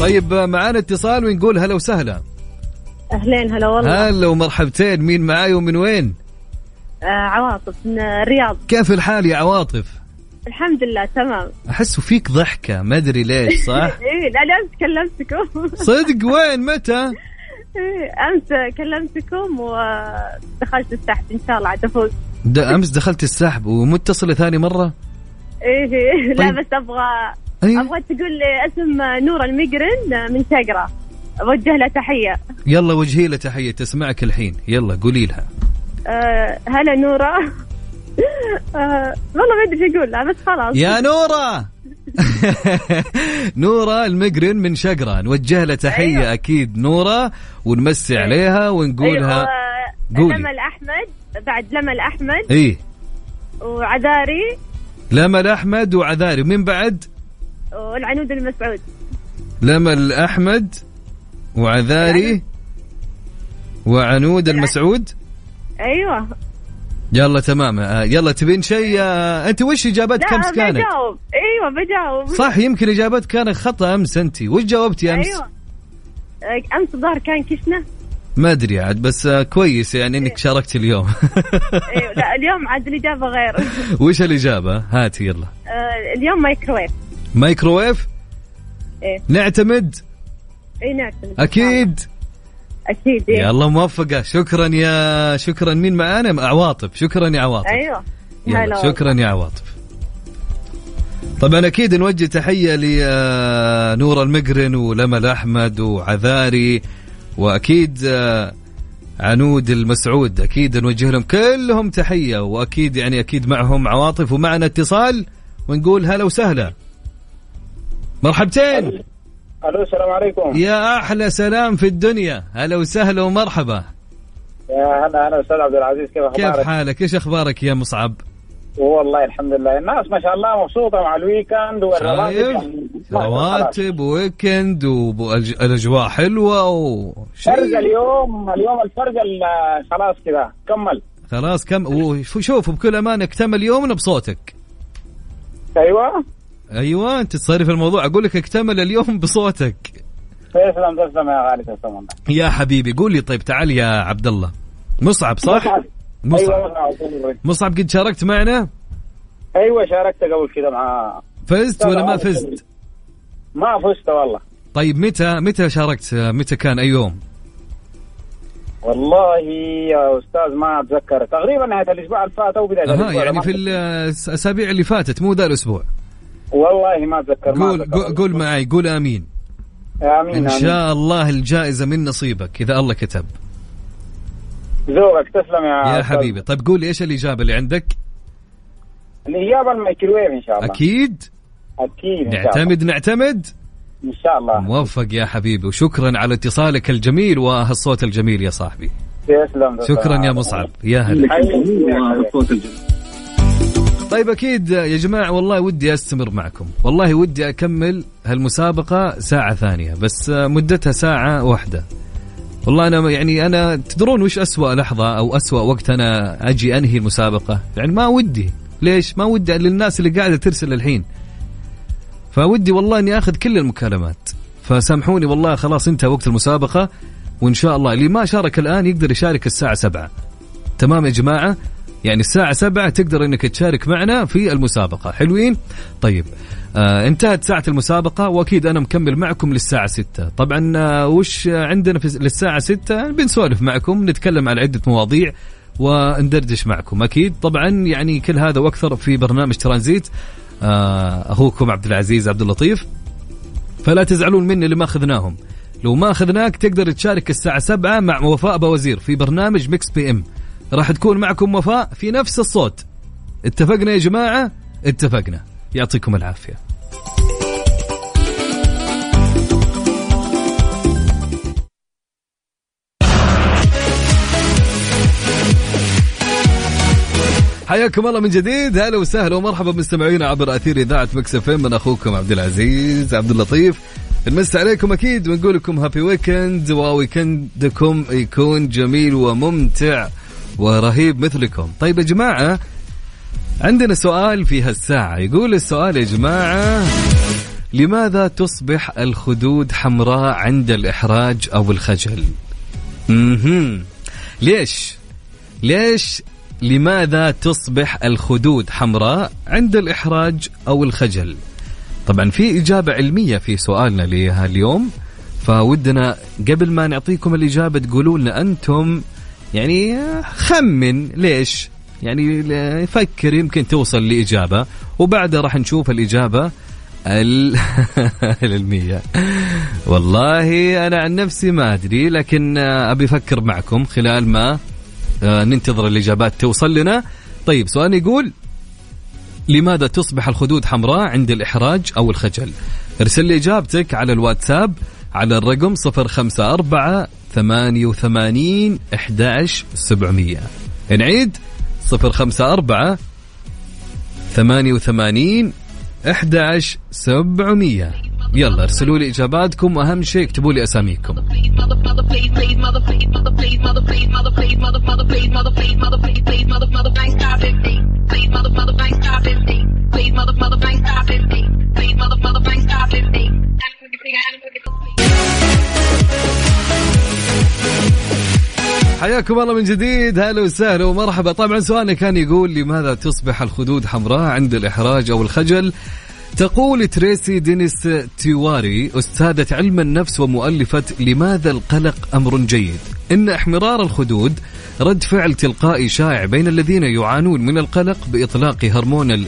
طيب معانا اتصال ونقول هلا وسهلا. أهلين هلا والله. هلا ومرحبتين. مين معاي ومن وين؟ آه عواطف من الرياض. كيف الحال يا عواطف؟ الحمد لله تمام. أحس فيك ضحكة ما أدري ليش صح؟ إيه لا امس كلمتكم صدق وين؟ متى؟ إيه أمس كلمتكم ودخلت السحب إن شاء الله عاد أفوز. أمس دخلت السحب ومتصلة ثاني مرة؟ إيه إيه. لا طيب. بس أبغى أيه. أبغى تقول لي اسم نور المقرن من شقرة. أوجه له تحية. يلا وجهي له تحية تسمعك الحين. يلا قولي لها. أه هلا نورة. أه والله ما أدري أقول لها بس خلاص. يا نورة! نورة المقرن من شقرة. نوجه لها تحية أيوة. أكيد نورة ونمسي عليها ونقولها. أيوة. قولي. لمل أحمد بعد لمل أحمد. إيه. وعذاري. لمل أحمد وعذاري. ومين بعد؟ والعنود المسعود. لمل احمد وعذاري وعنود المسعود؟ أيوه. يلا تمام. آه، يلا تبين شيء؟ آه، أنت وش اجابتك امس كانت؟ بجاوب. أيوه بجاوب. صح يمكن إجابتك كانت خطأ أمس أنت. وش جاوبتي أمس؟ أيوه. أه، أمس الظاهر كان كشنة. ما أدري عاد بس كويس يعني إنك شاركت اليوم. أيوه لا اليوم عاد الإجابة غير. وش الإجابة؟ هاتي يلا. اليوم مايكرويف مايكروويف؟ إيه. نعتمد؟ اي نعتمد. أكيد. أكيد إيه. يلا موفقة. شكرا يا شكرا. مين معانا؟ عواطف. شكرا يا عواطف. أيوه. يلا شكرا يا عواطف. طبعا أكيد نوجه تحية لنور المقرن ولما الأحمد وعذاري وأكيد آه، عنود المسعود. أكيد نوجه لهم كلهم تحية وأكيد يعني أكيد معهم عواطف. ومعنا اتصال ونقول هلا وسهلا. مرحبتين. ألو. السلام عليكم. يا أحلى سلام في الدنيا. هلا وسهلا ومرحبا. يا هلا هلا أستاذ عبد العزيز كيف كيف أخبارك؟ حالك؟ إيش أخبارك يا مصعب؟ والله الحمد لله. الناس ما شاء الله مبسوطة مع الويكند والرواتب شايف يعني. رواتب ويكند والأجواء حلوة وشيء فرق اليوم اليوم الفرق ال- خلاص كذا كمل. خلاص كم وشوف بكل أمانة اكتمل يومنا بصوتك. أيوه. أيوه أنت تصرف الموضوع. أقول لك اكتمل اليوم بصوتك. تسلم تسلم يا غالي تسلم يا حبيبي قول لي طيب تعال يا عبد الله مصعب صح؟ مصعب. مصعب. أيوه مصعب. قد شاركت معنا؟ أيوه شاركت قبل كذا مع فزت ولا ما فزت؟ ما فزت والله. طيب متى متى شاركت متى كان اي يوم والله يا أستاذ ما أتذكر. تقريبا نهاية الأسبوع اللي فات أو بداية الأسبوع يعني في الأسابيع اللي فاتت مو ذا الأسبوع. والله ما اتذكر ما قول أتذكر. قول- قول معي قول آمين. آمين إن آمين. شاء الله الجائزة من نصيبك إذا الله كتب. ذوقك تسلم يا يا. حبيبي. طيب قول لي إيش الإجابة اللي عندك؟ الإجابة الميكروويف إن شاء الله. أكيد؟ أكيد إن شاء الله. نعتمد نعتمد؟ إن شاء الله. موفق يا حبيبي وشكرا على اتصالك الجميل وهالصوت الجميل يا صاحبي. تسلم. شكرا يا مصعب. يا هلا. طيب أكيد يا جماعة والله ودي أستمر معكم. والله ودي أكمل هالمسابقة ساعة ثانية بس مدتها ساعة واحدة. والله أنا يعني أنا تدرون وش أسوأ لحظة أو أسوأ وقت أنا أجي أنهي المسابقة؟ يعني ما ودي. ليش؟ ما ودي للناس اللي قاعدة ترسل الحين. فودي والله إني آخذ كل المكالمات. فسامحوني والله خلاص انتهى وقت المسابقة وإن شاء الله. اللي ما شارك الآن يقدر يشارك الساعة 7 تمام يا جماعة؟ يعني الساعة سبعة تقدر إنك تشارك معنا في المسابقة. حلوين؟ طيب آه انتهت ساعة المسابقة وأكيد أنا مكمل معكم للساعة ستة. طبعا آه وش عندنا في للساعة ستة؟ بنسولف معكم نتكلم عن عدة مواضيع وندردش معكم. أكيد طبعا يعني كل هذا وأكثر في برنامج ترانزيت. آه أخوكم عبد العزيز عبد اللطيف. فلا تزعلون مني اللي ما أخذناهم. لو ما أخذناك تقدر تشارك الساعة سبعة مع وفاء بوزير في برنامج Mix PM. راح تكون معكم وفاء في نفس الصوت. اتفقنا يا جماعة؟ اتفقنا. يعطيكم العافية. حياكم الله من جديد. هلا وسهلا ومرحبا مستمعينا عبر أثير إذاعة Mix FM أخوكم عبد العزيز عبد اللطيف. نمسي عليكم أكيد. ونقول لكم happy weekend و weekend كم يكون جميل وممتع. ورهيب مثلكم. طيب يا جماعة عندنا سؤال في هالساعة. يقول السؤال يا جماعة لماذا تصبح الخدود حمراء عند الإحراج أو الخجل؟ مهم. ليش؟ ليش؟ لماذا تصبح الخدود حمراء عند الإحراج أو الخجل؟ طبعا في إجابة علمية في سؤالنا لها اليوم فودنا قبل ما نعطيكم الإجابة تقولوا لنا أنتم يعني خمن ليش؟ يعني فكر يمكن توصل لإجابة وبعدها راح نشوف الإجابة العلمية. والله أنا عن نفسي ما أدري لكن أبي أفكر معكم خلال ما آه، ننتظر الإجابات توصل لنا. طيب سؤال يقول لماذا تصبح الخدود حمراء عند الإحراج أو الخجل؟ ارسل لي إجابتك على الواتساب على الرقم 054 88 11 700 نعيد. 054 88 11 700 يلا ارسلوا لي إجاباتكم. وأهم شيء اكتبوا لي أساميكم. حياكم الله من جديد. هلا وسهلا ومرحبا. طبعا سؤالنا كان يقول لماذا تصبح الخدود حمراء عند الإحراج أو الخجل؟ تقول تريسي دينيس تيواري أستاذة علم النفس ومؤلفة لماذا القلق أمر جيد؟ إن احمرار الخدود رد فعل تلقائي شائع بين الذين يعانون من القلق بإطلاق هرمون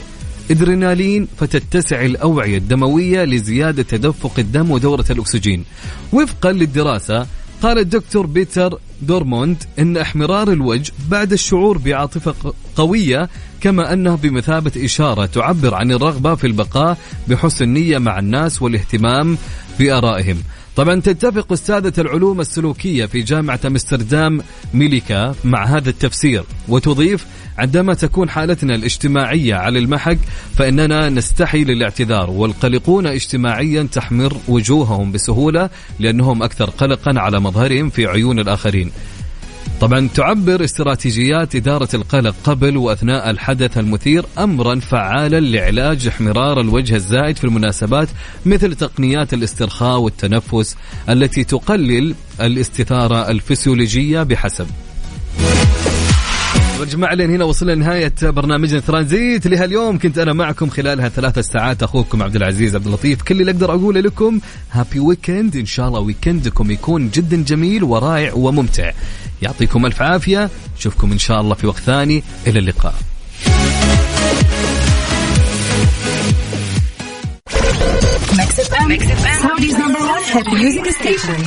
الإدرينالين فتتسع الأوعية الدموية لزيادة تدفق الدم ودورة الأكسجين. وفقا للدراسة قال الدكتور بيتر دورموند إن احمرار الوجه بعد الشعور بعاطفة قوية كما أنه بمثابة إشارة تعبر عن الرغبة في البقاء بحسن نيه مع الناس والاهتمام بآرائهم. طبعا تتفق استاذه العلوم السلوكية في جامعة أمستردام ميليكا مع هذا التفسير وتضيف عندما تكون حالتنا الاجتماعية على المحك فإننا نستحي للاعتذار والقلقون اجتماعيا تحمر وجوههم بسهولة لأنهم أكثر قلقا على مظهرهم في عيون الآخرين. طبعا تعبر استراتيجيات إدارة القلق قبل وأثناء الحدث المثير أمرا فعالا لعلاج احمرار الوجه الزائد في المناسبات مثل تقنيات الاسترخاء والتنفس التي تقلل الاستثارة الفسيولوجية بحسب. يا جماعة لين هنا وصلنا لنهاية برنامجنا ترانزيت لهاليوم. كنت أنا معكم خلال ثلاث ساعات. أخوكم عبد العزيز عبد اللطيف كل اللي أقدر أقوله لكم هابي ويكند إن شاء الله ويكندكم يكون جدا جميل ورائع وممتع. يعطيكم ألف عافية. نشوفكم إن شاء الله في وقت ثاني. إلى اللقاء. Mix Saudi's number one music station.